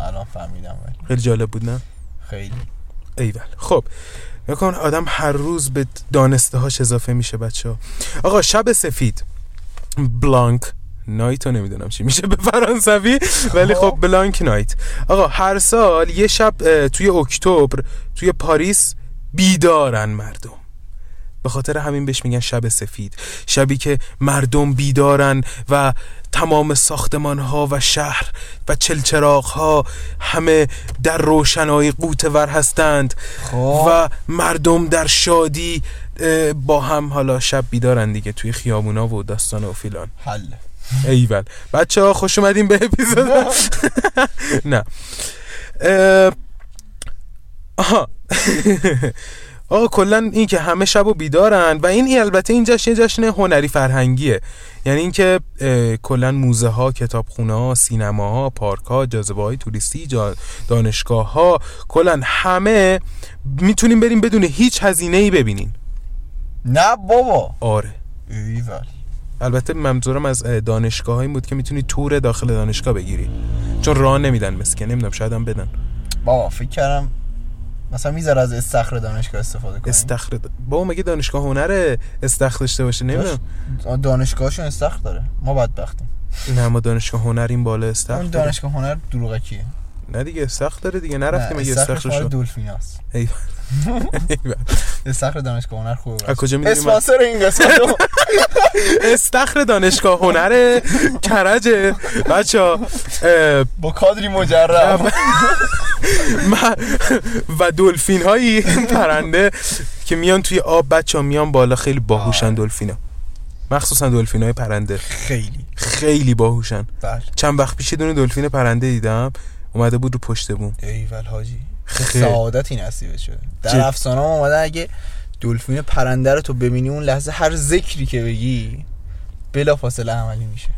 الان فهمیدم ولی. خیلی جالب بود نه؟ خیلی. ایول. خب نکن آدم هر روز به دانسته هاش اضافه میشه بچه ها آقا شب سفید. بلانک نایت رو نمی‌دونم چی میشه به فرانسوی ولی خب بلانک نایت. آقا هر سال یه شب توی اکتبر توی پاریس بیدارن مردم. به خاطر همین بهش میگن شب سفید. شبی که مردم بیدارن و تمام ساختمان ها و شهر و چلچراغ ها همه در روشنایی قوتور هستند خب. و مردم در شادی با هم حالا شب بیدارن دیگه توی خیابونا و داستان و فیلان. حل ایول. بچه ها خوش اومدین به اپیزود. نه. آها. آقا کلا این که همه شب و بیدارن و این, این البته این جشن یه جشن هنری فرهنگیه. یعنی اینکه اه، کلا موزه ها کتابخونه ها سینما ها پارک ها جاذبه های توریستی جا دانشگاه ها کلا همه می‌تونیم بریم بدون هیچ هزینه ای ببینین. نه بابا. آره. ایول. البته منظورم از دانشگاه هایی بود که می‌تونی تور داخل دانشگاه بگیری. چون راه نمیدن مسکه نمی‌دونم شاید هم بدن. بابا فکر کردم مثلا می‌ذاره از استخر دانشگاه استفاده کنیم استخر د- بابا مگه دانشگاه هنر استخر داشته باشه؟ نمی‌دونم. دانشگاهشون استخر داره. ما بدبختیم نه ما دانشگاه هنر این بالا اون استخر داره. دانشگاه هنر دروغکیه. نه دیگه استخر داره دیگه. نرفتیم مگه شو دولفیناست ایول. ایول. استخر دانشگاه هنر خوبه کجا می‌دونی اسپانسر این قسمت. استخر دانشگاه هنر کرجه بچه با کادری مجرب. و دلفین هایی پرنده که میان توی آب بچه ها میان بالا خیلی باهوشن دلفین ها مخصوصا دلفین های پرنده. خیلی. خیلی باهوشن. بله. چند وقت پیش دونه دلفین پرنده دیدم اومده بود رو پشت بوم. ایول حاجی. سعادتی نصیبه شده. در افسانه هم اومده اگه دلفین پرنده رو تو ببینی اون لحظه هر ذکری که بگی بلا فاصله عملی میشه.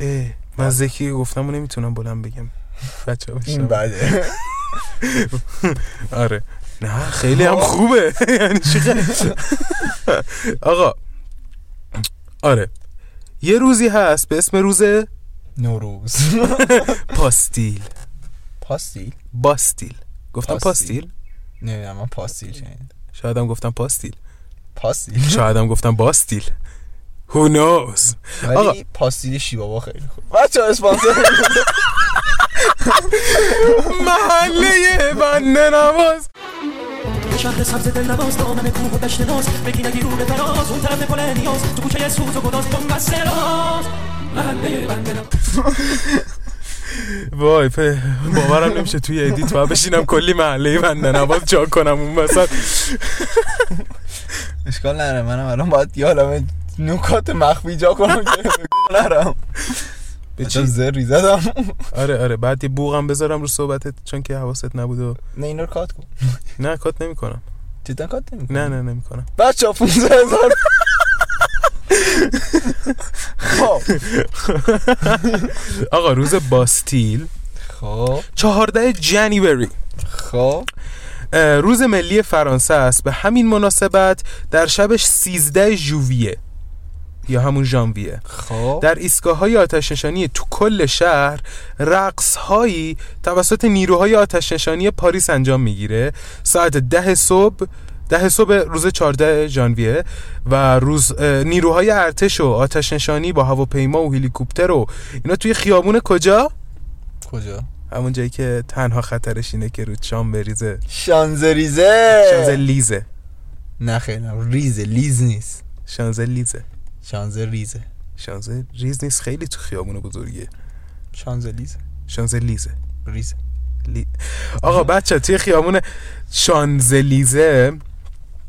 اه، من ذکی گفتم و نمی‌تونم بلند بگم. بچه این بده آره. نه خیلی هم خوبه. یعنی آقا. آره. یه روزی هست به اسم روز نوروز. پاستیل. پاستیل؟ باستیل. گفتم پاستیل؟ پاستیل. نمی‌دونم من پاستیل شنیدم. شاید هم گفتم پاستیل. پاستیل؟ شاید هم گفتم باستیل. Who knows? آقا. ولی پاستیل شیبابا خیلی خوب. بچه اسپانسر محله بنده نواز شهر سبز دل نواز دامن کوه و دشت ناز. بگی نگی رو به فراز اون طرف پل نیاز. تو کوچه سوز و گداز بم بسته راز محله بنده وای. باورم نمیشه توی ادیت و بشینم کلی محله بنده نواز جا کنم اون وسط. اشکال نره منم الان باید عالمه نکات مخفی جا کنم. که نرم. به چی؟ زری زدم. آره آره. بعد یه بوغم بذارم رو صحبتت چون که حواست نبود و نه این رو کات کن. نه کات نمی‌کنم. جدا کات نمی نه نه نمی‌کنم. بچه ها 15 هزار. خب. آقا روز باستیل. خب. 14 جنیوری. خب. روز ملی فرانسه است. به همین مناسبت در شبش 13 ژوئیه یا همون ژانویه. خب. در ایستگاه های آتشنشانی تو کل شهر رقص هایی توسط نیروهای آتشنشانی پاریس انجام می‌گیره. ساعت ده صبح ده صبح روز 14 ژانویه و روز نیروهای ارتش و آتشنشانی با هواپیما و هلیکوپتر و اینا توی خیابون کجا؟ کجا؟ همون جایی که تنها خطرش اینه که رو شام بریزه. شانزریزه! شانزه لیزه نه خیلی نه. ریزه لیز نیست. شانزه لیزه شانزه ریزه شانزه ریز نیست خیلی تو خیابون بزرگیه. شانزه لیزه شانزه لیزه ریزه. لی... آقا بچه توی خیابون شانزلیزه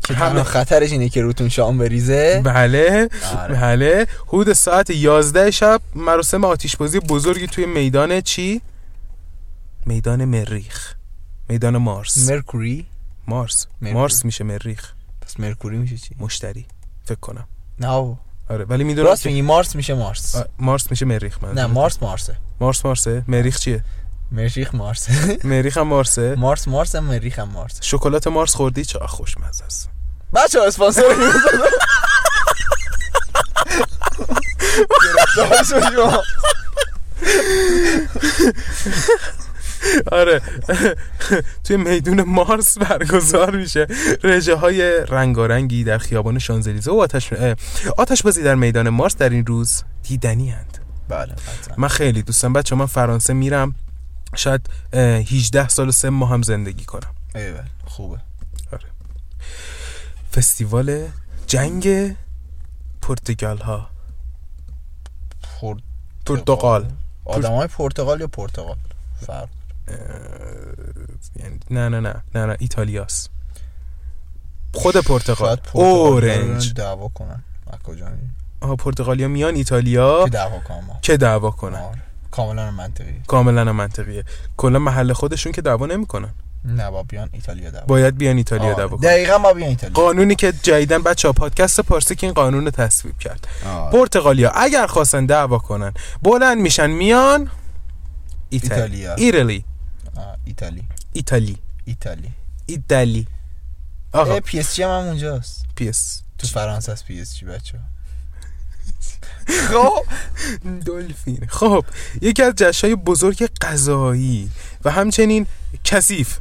که تنها خطرش اینه که روتون شام بریزه. بله آره. بله. حدود ساعت 11 شب مراسم آتیشبازی بزرگی توی میدان چی؟ میدان مریخ. میدان مارس. مرکوری؟ مارس. مرکوری. مارس میشه مریخ. پس مرکوری میشه چی؟ مشتری. فکر کنم. نه. آره ولی می‌دونم راست میگی مارس میشه مارس. مارس میشه مریخ. من نه مارس مارسه. مارس مارسه. مریخ چیه؟ مریخ مارسه مریخ هم مارسه؟ مارس مارس هم مریخ هم مارس. شکلات مارس خوردی؟ چه خوشمزه است. بچه ها اسپانسر. آره. توی میدون مارس برگزار میشه. رژه های رنگارنگی در خیابان شانزلیزه و آتش آتش بازی در میدان مارس در این روز دیدنی هند بله. من خیلی دوستم بچه من فرانسه میرم. شاید اه، 18 سال و سه ماه هم زندگی کنم. ایول خوبه. فستیوال جنگ پرتگال ها پرتغال. پرتغال آدم های پرتغال یا پرتغال؟ فرق. یعنی نه نه نه نه نه ایتالیاس. خود پرتغال. اورنج. دعوا کنن. کجا؟ آها پرتغالیا میان ایتالیا. که دعوا کنن. که دعوا کنن؟ آره. کاملا منطقی کاملا هم منطقیه. کلا محل خودشون که دعوا نمی‌کنن. نه با بیان ایتالیا دعوا. باید بیان ایتالیا. دعوا دقیقا با بیان ایتالیا. قانونی که جدیدن بچه ها پادکست پارسی که این قانون رو تصویب کرد. پرتغالیا اگر خواستن دعوا کنن بلند میشن میان ایتالیا. ایتالی. ایتالی. ایتالی. ایتالی. ایتالی. آقا. PSG هم اونجاست PS. تو فرانسه است PSG بچه خب. دلفین. خب یکی از جشنهای بزرگ غذایی و همچنین کثیف.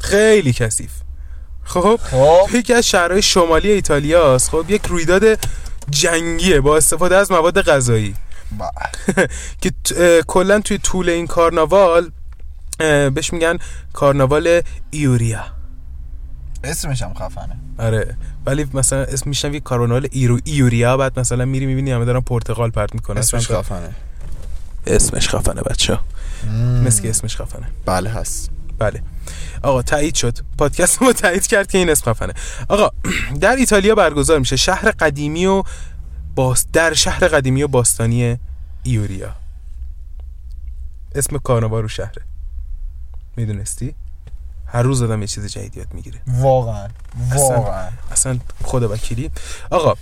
خیلی کثیف. خب خب. یکی از شهرهای شمالی ایتالیا است خب یک رویداد جنگیه با استفاده از مواد غذایی. با- که کلا توی طول این کارناوال بهش میگن کارناوال ایوریا. اسمش هم خفنه. آره ولی مثلا اسم میشنوی کارناوال ایرو ایوریا بعد مثلا میری می‌بینی همه دارن پرتقال پرت می‌کنن. اسمش خفنه. اسمش خفنه بچه. مثل که اسمش خفنه. بله هست. بله. آقا تایید شد. پادکست ما تایید کرد که این اسم خفنه. آقا در ایتالیا برگزار میشه شهر قدیمی و باس در شهر قدیمی و باستانی ایوریا. اسم کارناوال رو شهره. می‌دونستی؟ هر روز آدم یه چیز جدید یاد می‌گیره. واقعا واقعا. اصلا خدا وکیلی. آقا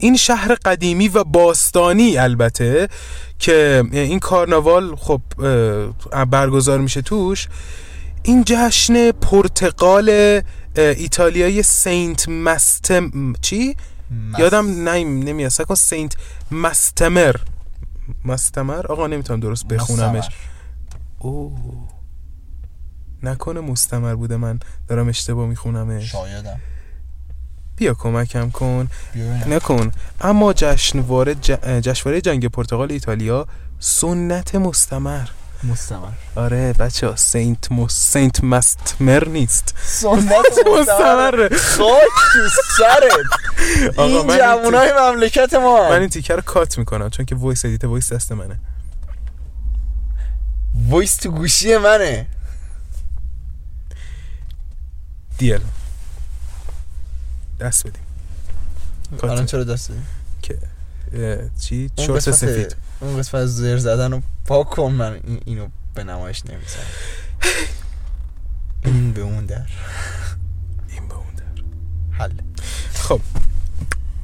این شهر قدیمی و باستانی البته که این کارناوال خب برگزار میشه توش این جشن پرتقال اه، ایتالیایی سینت مستم چی؟ مس- یادم نیم نمیاد. سکن سینت مستمر. مستمر؟ آقا نمی‌تونم درست بخونمش. مستمر. اوه. نکنه مستمر بوده من دارم اشتباه میخونمش. شایدم. بیا کمکم کن. بیا. نکن. اما جشنواره ج... جشنواره جنگ پرتغال ایتالیا سنت مستمر. مستمر. آره بچه ها سینت مو سینت مستمر نیست. سنت مستمر. خاک تو سرت. این جوانای مملکت ما. من این تیکر رو کات می‌کنم چون که وایس ادیت وایس دست منه. وایس تو گوشی منه. دیل. دست بدیم. الان چرا دست دادی؟ که چی؟ شورت سفید. اون قسمت از زر زدن رو پاک کن من این- اینو به نمایش نمی‌زنم این به اون در. این به اون در. حل. خب.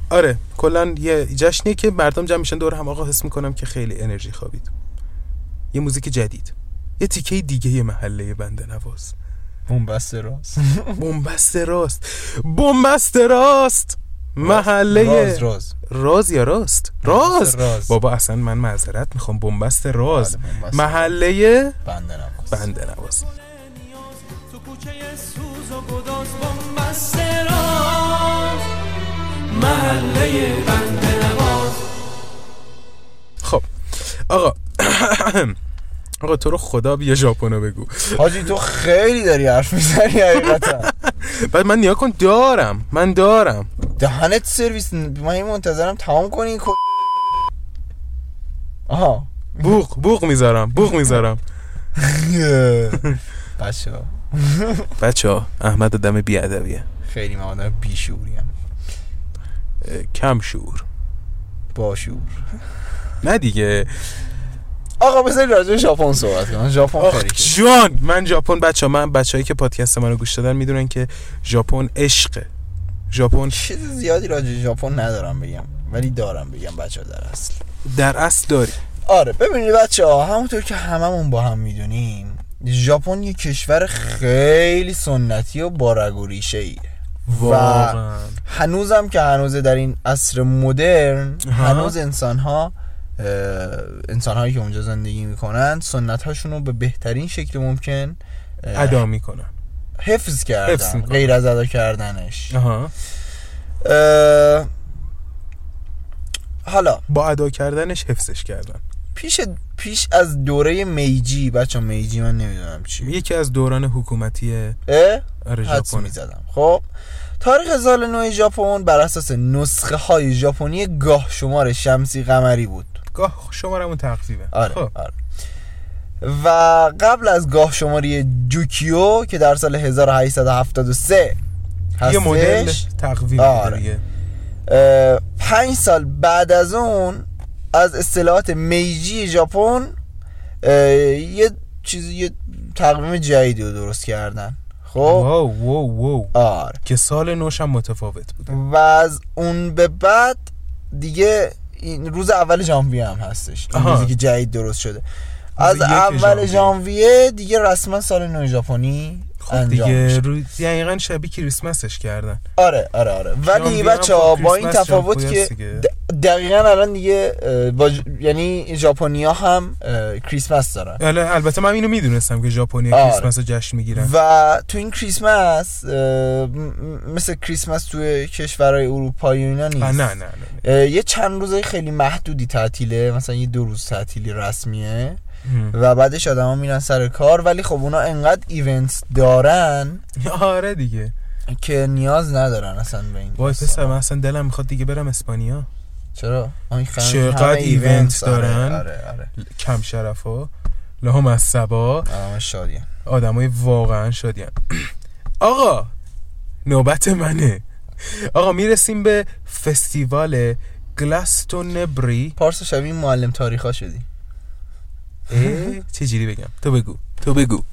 آره کلا یه جشنیه که مردم جمع میشن دور هم. آقا حس می‌کنم که خیلی انرژی خوابید. یه موزیک جدید. یه تیکه دیگه یه محله بنده نواز. اون بسته راست. بومبست راست. بومبست راست. محله راز راز. راز یا راست؟ راز. بابا اصلا من معذرت می‌خوام. بومبست راز. بنبست محله بنده نواز. بنده نواز. تو کوچه سوز و گداز بومبست راز. محله بنده نواز. خب. آقا آقا تو رو خدا بیا ژاپنو بگو. حاجی تو خیلی داری حرف می‌زنی حقیقتا. بعد من نیا کن دارم. من دارم. دهنت سرویس من این منتظرم تمام کنی آها. بوق بوق می‌ذارم بوق می‌ذارم. بچه ها بچه ها احمد دم بیادبیه. خیلی من آدم بیشوریم کم شور باشور نه دیگه. آقا بذاری راجع به ژاپن صحبت کنم. ژاپن جان من ژاپن بچه من بچه‌ای که پادکست منو گوش دادن می‌دونن که ژاپن عشقه. ژاپن چیز زیادی راجع به ژاپن ندارم بگم ولی دارم بگم بچه در اصل. در اصل داری. آره ببینید بچه ها همونطور که هممون با هم می‌دونیم ژاپن یه کشور خیلی سنتی و با رگ و ریشه ایه واقعا. هنوزم که هنوزه در این عصر مدرن. هنوز انسان ها انسان هایی که اونجا زندگی می‌کنن سنت هاشون رو به بهترین شکل ممکن ادا می‌کنن. حفظ حفظ کردن می‌کنن. غیر از ادا کردنش. آها. اه، حالا. با ادا کردنش حفظش کردن. پیش پیش از دوره میجی بچه میجی من نمی‌دونم چی. یکی از دوران حکومتی؟ آره حدس ژاپن می‌زدم. خب. تاریخ سال نو ژاپن بر اساس نسخه های ژاپنی گاه شمار شمسی قمری بود. گاه شمارمون تقریبا آره, خب. آره. و قبل از گاه شماری جوکیو که در سال 1873 هستش یه مدل تقویم آره. دیگه. پنج سال بعد از اون از اصطلاحات میجی ژاپن یه چیزی یه تقویم جدیدی رو درست کردن. خب؟ واو واو واو. آره. که سال نوش هم متفاوت بود و از اون به بعد دیگه این روز اول ژانویه هم هستش این. روزی که جدید درست شده از اول ژانویه. دیگه رسما سال نو ژاپنی خب دیگه. رو دقیقا شبیه کریسمسش کردن آره آره آره ولی بچه خب با این تفاوت که دقیقا الان دیگه با ژ- یعنی ژاپنیا هم کریسمس دارن. البته من اینو می‌دونستم که ژاپنی آره. کریسمس رو جشن می‌گیرن. و تو این کریسمس مثل کریسمس توی کشورهای اروپایی و اینا نیست. نه نه نه, یه چند روزای خیلی محدودی تعطیله. مثلا یه دو روز تعطیلی رسمیه. و بعدش آدما میرن سر کار. ولی خب اونا انقدر ایونت دارن آره دیگه. که نیاز ندارن اصلا به این وای. پسر من اصلا دلم می‌خواد دیگه برم اسپانیا. چرا؟ چقدر ایونت آره، دارن. آره آره کم شرف ها لهم از سبا. آدم شادیم آدمای واقعا شادین آقا نوبت منه. آقا می‌رسیم به فستیوال گلاستونبری. پارسا شبیه معلم تاریخا شدی. چه جوری بگم؟ تو بگو تو بگو.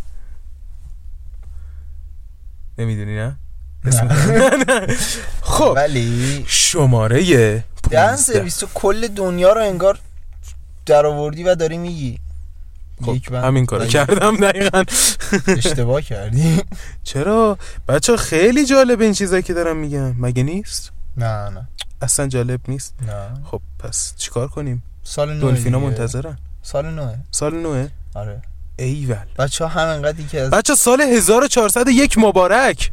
نمی‌دونی نه. خب ولی شماره دن 15 سرویس تو کل دنیا رو انگار در آوردی و داری میگی. خب همین کارو کردم دقیقا. اشتباه کردی. چرا؟ بچه خیلی جالب این چیزایی که دارم میگم مگه نیست؟ نه نه. اصلا جالب نیست. نه. خب پس چیکار کنیم؟ سال نو دلفینا. منتظرن. سال نوه. سال نوه؟ آره. ایول. بچه ها همینقدری که از بچه سال 1401 مبارک.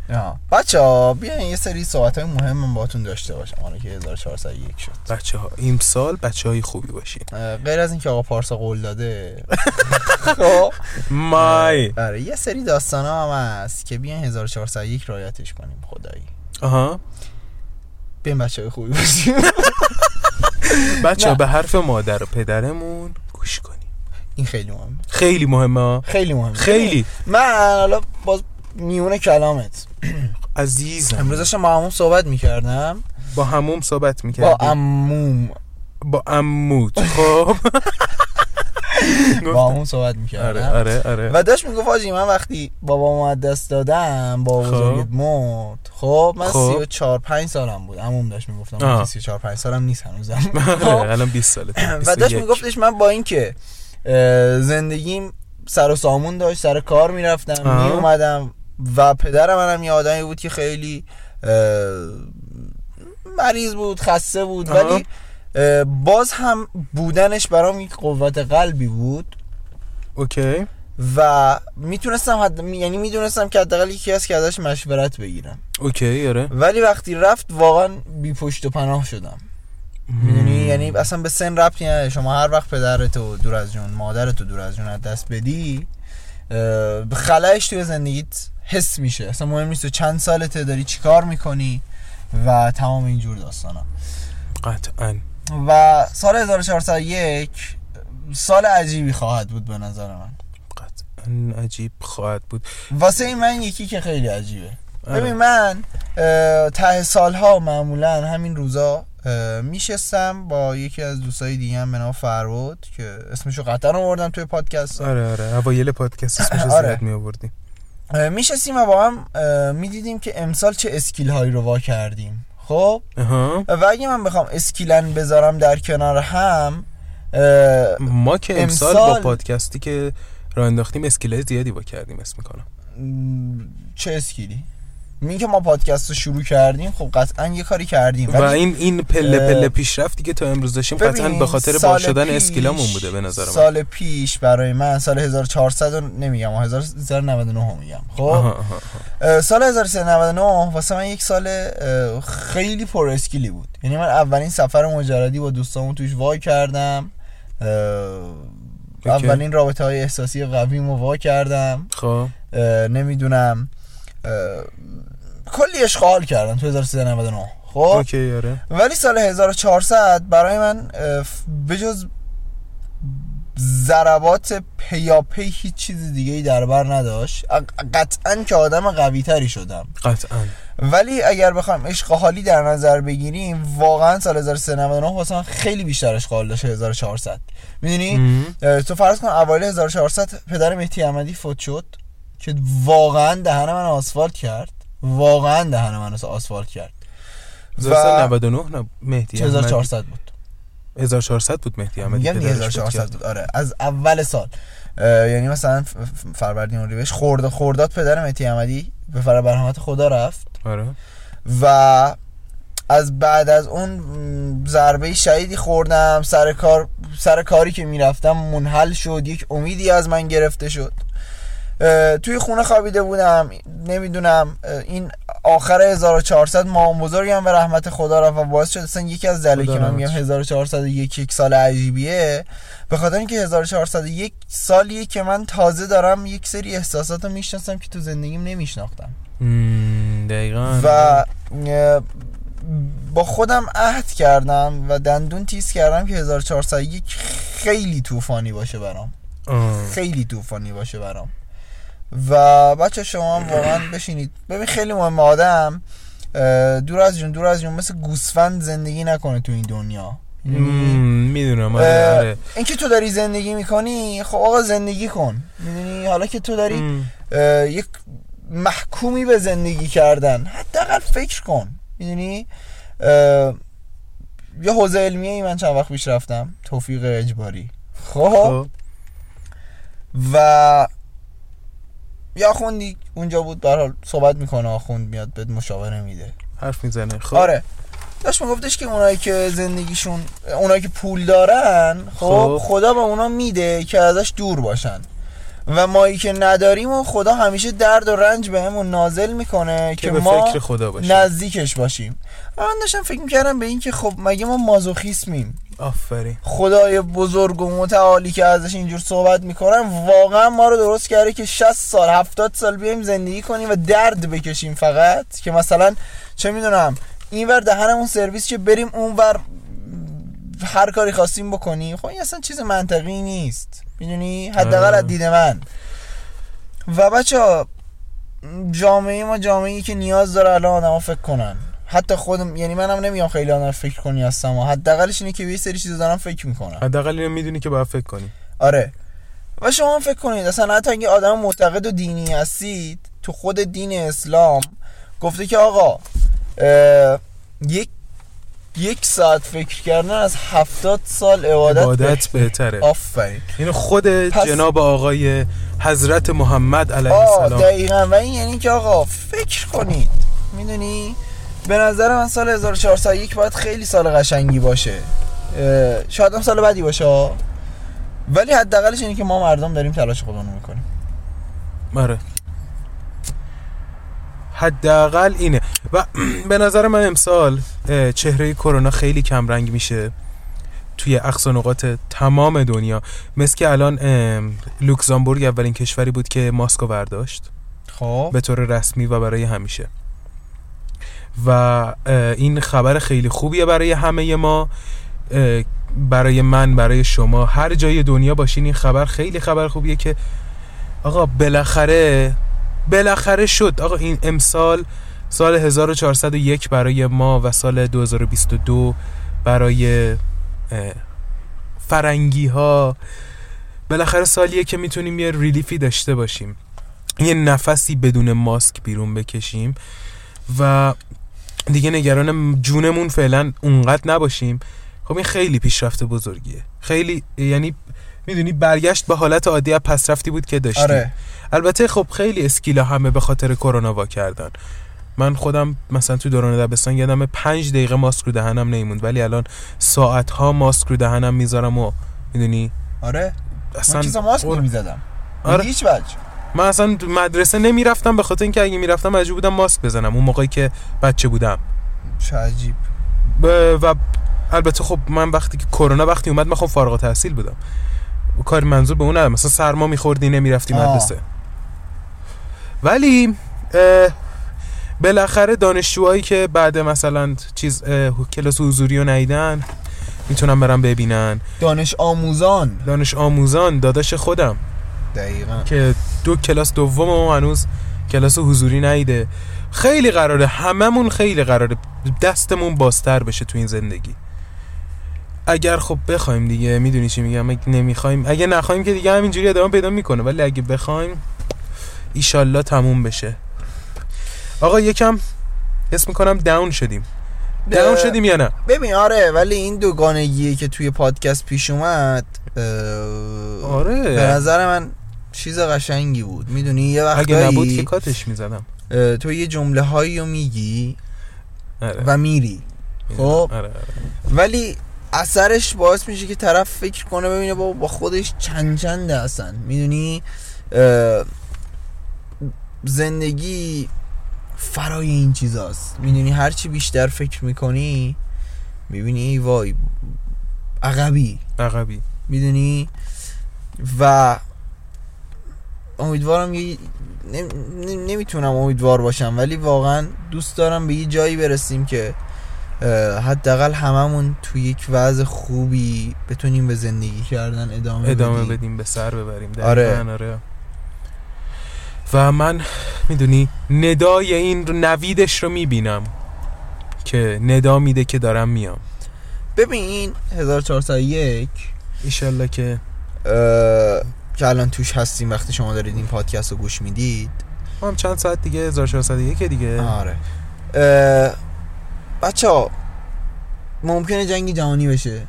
بچه ها بیاین یه سری صحبت های مهم من باهاتون داشته باشم. حالا که 1401 شد بچه ها این سال بچه های خوبی باشین. غیر از اینکه آقا پارسا قول داده. خب. مای. آره یه سری داستان هم هست که بیاین 1401 رایتش کنیم خدایی. آها. بیاین بچه های خوبی باشیم. بچه ها. به حرف مادر و پدرمون گوش کنیم این خیلی مهمه. خیلی مهمه. خیلی مهمه. خیلی. من حالا باز میونه کلامت. عزیزم. امروز داشتم با همون صحبت می‌کردم. با هموم صحبت با می‌کردیم عموم. با عموت. خب. با همون صحبت آره می‌کردم. آره آره و داشت می‌گفت آجی من وقتی بابا از دست دادم با خب. بزرگت مرد. خب من خب. سی و چار پنج سالم بود. عموم داشت می‌گفتم آه. من سی و چار پنج سالم نیست هنوزم. آره، خب. الان 20 ساله. و داشت میگفتش من با اینکه زندگیم سر و سامون داشت سر کار می‌رفتم آه. میومدم و پدر منم یه آدمی بود که خیلی مریض بود خسته بود آه. ولی باز هم بودنش برام یک قوت قلبی بود. اوکی. و می‌تونستم حد... یعنی می‌دونستم که حداقل یکی هست که ازش مشورت بگیرم. اوکی آره. ولی وقتی رفت واقعا بی پشت و پناه شدم. می‌دونی؟ یعنی اصلا به سن ربطی نداره. شما هر وقت پدرتو دور از جون مادرتو دور از جون از دست بدی اه، خلایش توی زندگیت حس میشه. اصلا مهم نیست چند سالته داری چیکار می‌کنی و تمام اینجور داستانا. قطعا. و سال 1401 سال عجیبی خواهد بود به نظر من. قطعا عجیب خواهد بود. واسه این من یکی که خیلی عجیبه. آره. ببین من ته سالها معمولا همین روزا میشستم با یکی از دوستای دیگه هم به نام فرود که اسمشو قطعا آوردم توی پادکست. آره آره. اوایل پادکست اسمش آره. زیاد می آوردیم اه، میشستیم و با هم می‌دیدیم که امسال چه اسکیل هایی رو وا کردیم. خب؟ و اگه من بخوام اسکیلن بذارم در کنار هم ما که امسال, امسال- با پادکستی که راه انداختیم skill ای زیادی وا کردیم اسم می‌کنم. چه skill ی؟ این که ما پادکست رو شروع کردیم خب قطعا یه کاری کردیم. و این این پله پله پیشرفتی که تا امروز داشتیم قطعا به خاطر سال وا شدن skill امون بوده به نظر من. سال پیش برای من سال 1400 رو نمیگم 1399 رو میگم خب؟ آها آها آها. اه، سال 1399 واسه من یک سال خیلی پر skill ی بود. یعنی من اولین سفر مجردی با دوستامون توش وا کردم. اولین رابطه های احساسی قویمو وا کردم. خب. نمی‌دونم کلی اشغال کردم تو 1399 خب؟ اوکی آره. ولی سال 1400 برای من بجز ضربات پیاپی هیچ چیز دیگه ای در بر نداشت. قطعا که آدم قوی تری شدم. قطعا. ولی اگر بخوام عشق حالی در نظر بگیریم واقعا سال 1399 واسه خیلی بیشتر اشغال داشت 1400 می‌دونی. تو فرض کن اوایل 1400 پدر مهدی احمدی فوت شد که واقعا دهن من آسفالت کرد. واقعا دهن من آسفالت کرد. سال 99 نه مهدی چه احمدی. 1400 بود. 1400 بود مهدی احمدی میگم دیگه پدرش فوت 1400 کرد. بود. آره از اول سال. یعنی مثلا فروردین اردیبهشت خورد خرداد پدر مهدی احمدی به فر برحمت خدا رفت. آره. و از بعد از اون ضربه شدیدی خوردم. سر کار سر کاری که می‌رفتم منحل شد. یک امیدی از من گرفته شد. توی خونه خوابیده بودم. نمی‌دونم این آخر 1400 ماه بزرگم به رحمت خدا رفت و باعث شد اصلا یکی از دلایلی که من میگم رحمتش. 1401 یک سال عجیبیه. به خاطر اینکه 1401 سالیه که من تازه دارم یک سری احساسات رو می‌شناسم که تو زندگیم نمیشناختم. دقیقا. و با خودم عهد کردم و دندون تیز کردم که 1401 خیلی طوفانی باشه برام. آه. خیلی طوفانی باشه برام. و بچه شما هم واقعا بشینید. ببین خیلی مهم آدم دور از جون دور از جون مثل گوسفند زندگی نکنه تو این دنیا. مم، می‌دونم آره آره. اینکه تو داری زندگی می‌کنی خب آقا زندگی کن. می‌دونی؟ حالا که تو داری یک محکومی به زندگی کردن حداقل فکر کن. می‌دونی؟ یه حوزه علمیه ای من چند وقت پیش رفتم توفیق اجباری. خب؟ خب. و یا آخوندی اونجا بود به حال صحبت می‌کنه آخوند میاد بهت مشاوره میده. حرف می‌زنه. خب. آره. داشت میگفتش که اونایی که زندگیشون اونایی که پول دارن خب خب. خدا به اونا میده که ازش دور باشن. و مایی که نداریم و خدا همیشه درد و رنج بهمون نازل می‌کنه که, به ما فکر خدا باشیم. نزدیکش باشیم. من داشتم فکر می‌کردم به این که خب مگه ما مازوخیسمیم. آفرین. خدای بزرگ و متعالی که ازش اینجور صحبت می‌کنن واقعا ما رو درست کرده که 60 سال 70 سال بیایم زندگی کنیم و درد بکشیم فقط. که مثلا چه می‌دونم اینور دهنمون سرویس که بریم اونور هر کاری خواستیم بکنیم. خب این اصلا چیز منطقی نیست. می‌دونی؟ حداقل. از دید من. و بچه جامعه ما جامعه ای که نیاز داره الان آدما فکر کنن. حتی خودم یعنی منم نمیام خیلی آدم فکر کنی هستم حداقلش اینه که یه سری چیزا دارم فکر می‌کنم. حداقل اینو می‌دونی که باید فکر کنی. آره. و شما هم فکر کنید. اصلا حتی اگه آدم معتقد و دینی هستید تو خود دین اسلام گفته که آقا یک یک ساعت فکر کردن از هفتاد سال عبادت, عبادت بهتره. آفرین. اینو خود پس- جناب آقای حضرت محمد علیه السلام دقیقا. و این یعنی که آقا فکر کنید. می‌دونی؟ به نظر من سال 1401 باید خیلی سال قشنگی باشه. شاید هم سال بدی باشه. ولی حداقلش اینه که ما مردم داریم تلاش خودمون می‌کنیم. آره. حداقل اینه. و به نظر من امسال چهره کرونا خیلی کم رنگ میشه توی اقصا نقاط تمام دنیا. مثل که الان ام، لوکزامبورگ اولین کشوری بود که ماسکو برداشت. خب. به طور رسمی و برای همیشه. و این خبر خیلی خوبیه برای همه ما. برای من برای شما. هر جای دنیا باشین این خبر خیلی خبر خوبیه که آقا بالاخره بالاخره شد. آقا این امسال سال 1401 برای ما و سال 2022 برای فرنگی ها بالاخره سالیه که می‌تونیم یه ریلیفی داشته باشیم. یه نفسی بدون ماسک بیرون بکشیم. و دیگه نگران جونمون فعلا اونقدر نباشیم. خب این خیلی پیشرفت بزرگیه. خیلی یعنی می‌دونی برگشت به حالت عادی از پسرفتی بود که داشتیم آره. البته خب خیلی اسکیلا همه به خاطر کرونا وا کردن. من خودم مثلا تو دوران دبستان یادم پنج دقیقه ماسک رو دهنم نیموند ولی الان ساعت ها ماسک رو دهنم می‌ذارم و می‌دونی؟ آره. اصلا من چیزا ماسک اور- می‌زدم آره. هیچ وجه. من اصلا مدرسه نمی‌رفتم به خاطر اینکه اگه می‌رفتم مجبور بودم ماسک بزنم. اون موقعی که بچه بودم. چه عجیب. ب- و البته خب من وقتی که کرونا وقتی اومد من خب فارغ التحصیل بودم. کار منظور به اون ندارم. مثلا سرما میخوردی نمی‌رفتی. مدرسه. ولی اه، بالاخره دانشجوهایی که بعد مثلا چیز اه، کلاس حضوری رو ندیدن می‌تونن برن ببینن. دانش آموزان. دانش آموزان داداش خودم. دقیقا. که دو کلاس دوم و هنوز کلاس حضوری نیده. خیلی قراره هممون خیلی قراره دستمون بازتر بشه تو این زندگی. اگر خب بخوایم دیگه می‌دونی چی میگم؟ اگه نمی‌خوایم اگه نخوایم که دیگه همینجوری ادامه پیدا می‌کنه. ولی اگه بخوایم ایشالله تموم بشه. آقا یکم حس می‌کنم داون شدیم. داون شدیم یا نه؟ ببین آره ولی این دوگانگیه که توی پادکست پیش اومد آره. به نظر من چیز قشنگی بود. می‌دونی یه اگه نبود که کاتش می‌زدم. تو یه جمله هایی رو میگی آره. و میری. خب؟ آره، آره. ولی اثرش باعث میشه که طرف فکر کنه ببینه با, با خودش چند چنده اصلا می‌دونی؟ زندگی فرای این چیزاست. می‌دونی؟ هرچی بیشتر فکر می‌کنی می‌بینی ای وای عقبی. عقبی. می‌دونی؟ و امیدوارم یه نم- نم- نمی‌تونم امیدوار باشم ولی واقعا دوست دارم به یه جایی برسیم که حداقل هممون تو یک وضع خوبی بتونیم به زندگی کردن ادامه, ادامه بدیم. بدیم به سر ببریم آره. آره. و من می‌دونی ندای این رو- نویدش رو می‌بینم که ندا میده که دارم میام ببین 1401 ایشالله که اه، که الان توش هستیم وقتی شما دارید این پادکست رو گوش می‌دید. هم چند ساعت دیگه 1401 دیگه. آره. بچه ها ممکنه جنگی جهانی بشه.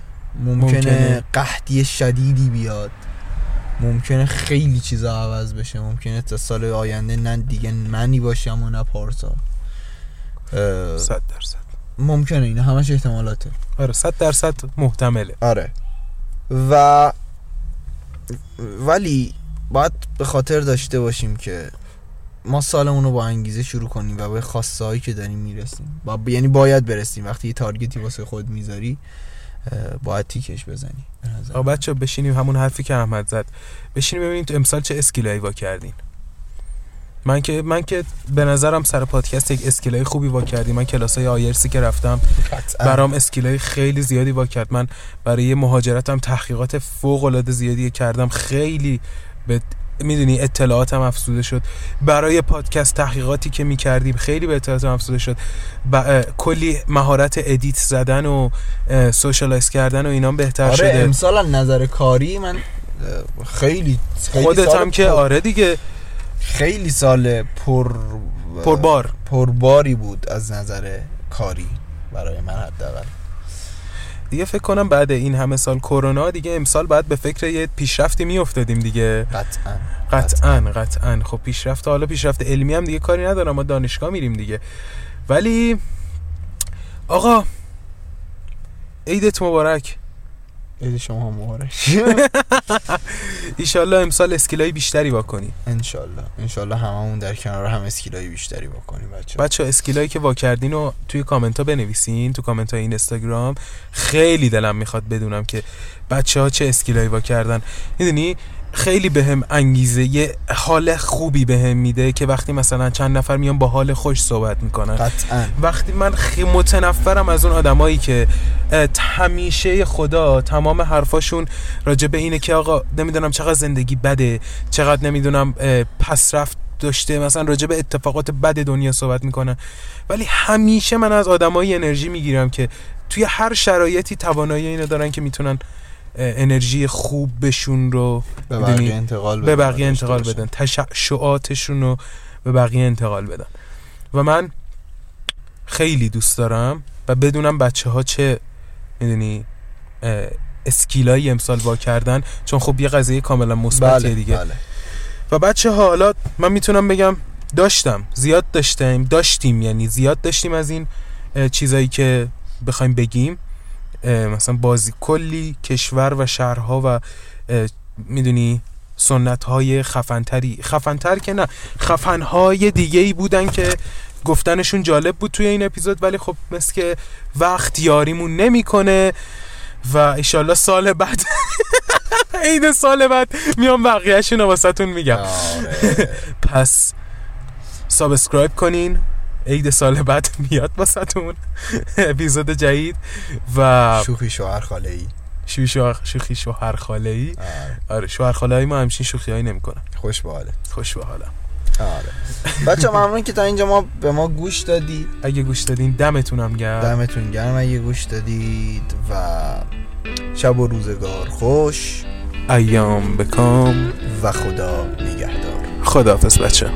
ممکنه, ممکنه. قحطی شدیدی بیاد. ممکنه خیلی چیزا عوض بشه. ممکنه تا سال آینده نه دیگه منی باشم و نه پارسا. صد درصد. ممکنه این همش احتمالاته. آره صد درصد محتمله. آره. و ولی باید به خاطر داشته باشیم که ما سالمون رو با انگیزه شروع کنیم و به خواسته هایی که داریم می‌رسیم. با... یعنی باید برسیم. وقتی یه target ی واسه خود می‌ذاری باید تیکش بزنی آقا بچه بشینیم همون حرفی که احمد زد. بشینیم ببینیم تو امسال چه skill ایی وا کردین. من که من که به نظرم سر پادکست یک skill ای خوبی وا کردیم من کلاسای آیرسی که رفتم. برام skill ای خیلی زیادی وا کرد. من برای مهاجرتم تحقیقات فوق العاده زیادی کردم خیلی به می‌دونی اطلاعاتم افزوده شد. برای پادکست تحقیقاتی که می‌کردیم خیلی به اطلاعاتم افزوده شد. کلی مهارت edit زدن و اه، socialize کردن و اینام بهتر آره شده. امسال نظر کاری من خیلی خیلی خودت هم که آره دیگه. خیلی سال پر پربار. پرباری بود از نظر کاری برای من حداقل. دیگه فکر کنم بعد این همه سال کرونا دیگه امسال بعد به فکر یه پیشرفتی میافتادیم دیگه. قطعا. قطعا قطعا. خب پیشرفت حالا پیشرفت علمی هم دیگه کاری ندارم ما دانشگاه میریم دیگه. ولی آقا عیدت مبارک. عید شما مبارک. ایشالله امسال اسکیلای بیشتری واکنی انشالله. انشالله هممون در کنار هم skill ای بیشتری بکنیم بچه بچه skill ایی که واکردین رو توی کامنت ها بنویسین تو کامنت های اینستاگرام. خیلی دلم می‌خواد بدونم که بچه ها چه skill ایی واکردن. می‌دونی؟ خیلی بهم انگیزه یه حال خوبی بهم میده که وقتی مثلا چند نفر میان با حال خوش صحبت می‌کنن. قطعا. وقتی من خیلی متنفرم از اون آدمایی که همیشه خدا تمام حرفاشون راجع به اینه که آقا نمی‌دونم چقدر زندگی بده چقدر نمی‌دونم پس رفت داشته مثلا راجع به اتفاقات بد دنیا صحبت می‌کنن ولی همیشه من از آدمایی انرژی می‌گیرم که توی هر شرایطی توانایی اینو دارن که می‌تونن انرژی خوب بهشون رو به؟ بقیه انتقال به بدن، بقیه داشته انتقال. بدن تشعشعاتشون رو به بقیه انتقال بدن و من خیلی دوست دارم و بدونم بچه ها چه می‌دونی اسکیلایی امسال وا کردن چون خب یه قضیه کاملا مثبتیه بله دیگه بله. و بچه ها حالا من می‌تونم بگم داشتم زیاد داشتیم داشتیم یعنی زیاد داشتیم از این چیزایی که بخوایم بگیم مثلا بازی کلی کشور و شهرها و می‌دونی سنت های خفنتری. خفنتر که نه خفنهای دیگه ای بودن که گفتنشون جالب بود توی این اپیزود ولی خب مثل که وقت یاریمون نمی‌کنه و ایشالله سال بعد عید سال بعد میام بقیهشون رو واسهتون میگم. آره. پس subscribe کنین. عید سال بعد میاد واسهتون. اپیزود جدید و شوخی شوهر خاله ای شوخی شوهر شوخی شوهر خاله ای آره شوهر خاله ای ما همچین شوخی هایی نمی‌کنن خوش به حاله خوش به حالا آره. بچه ممنون که تا اینجا ما به ما گوش دادی. اگه گوش دادین دمتونم گرم. دمتون گرم اگه گوش دادید و شب و روزگار خوش. ایام بکام. و خدا نگهدار. خداحافظ بچه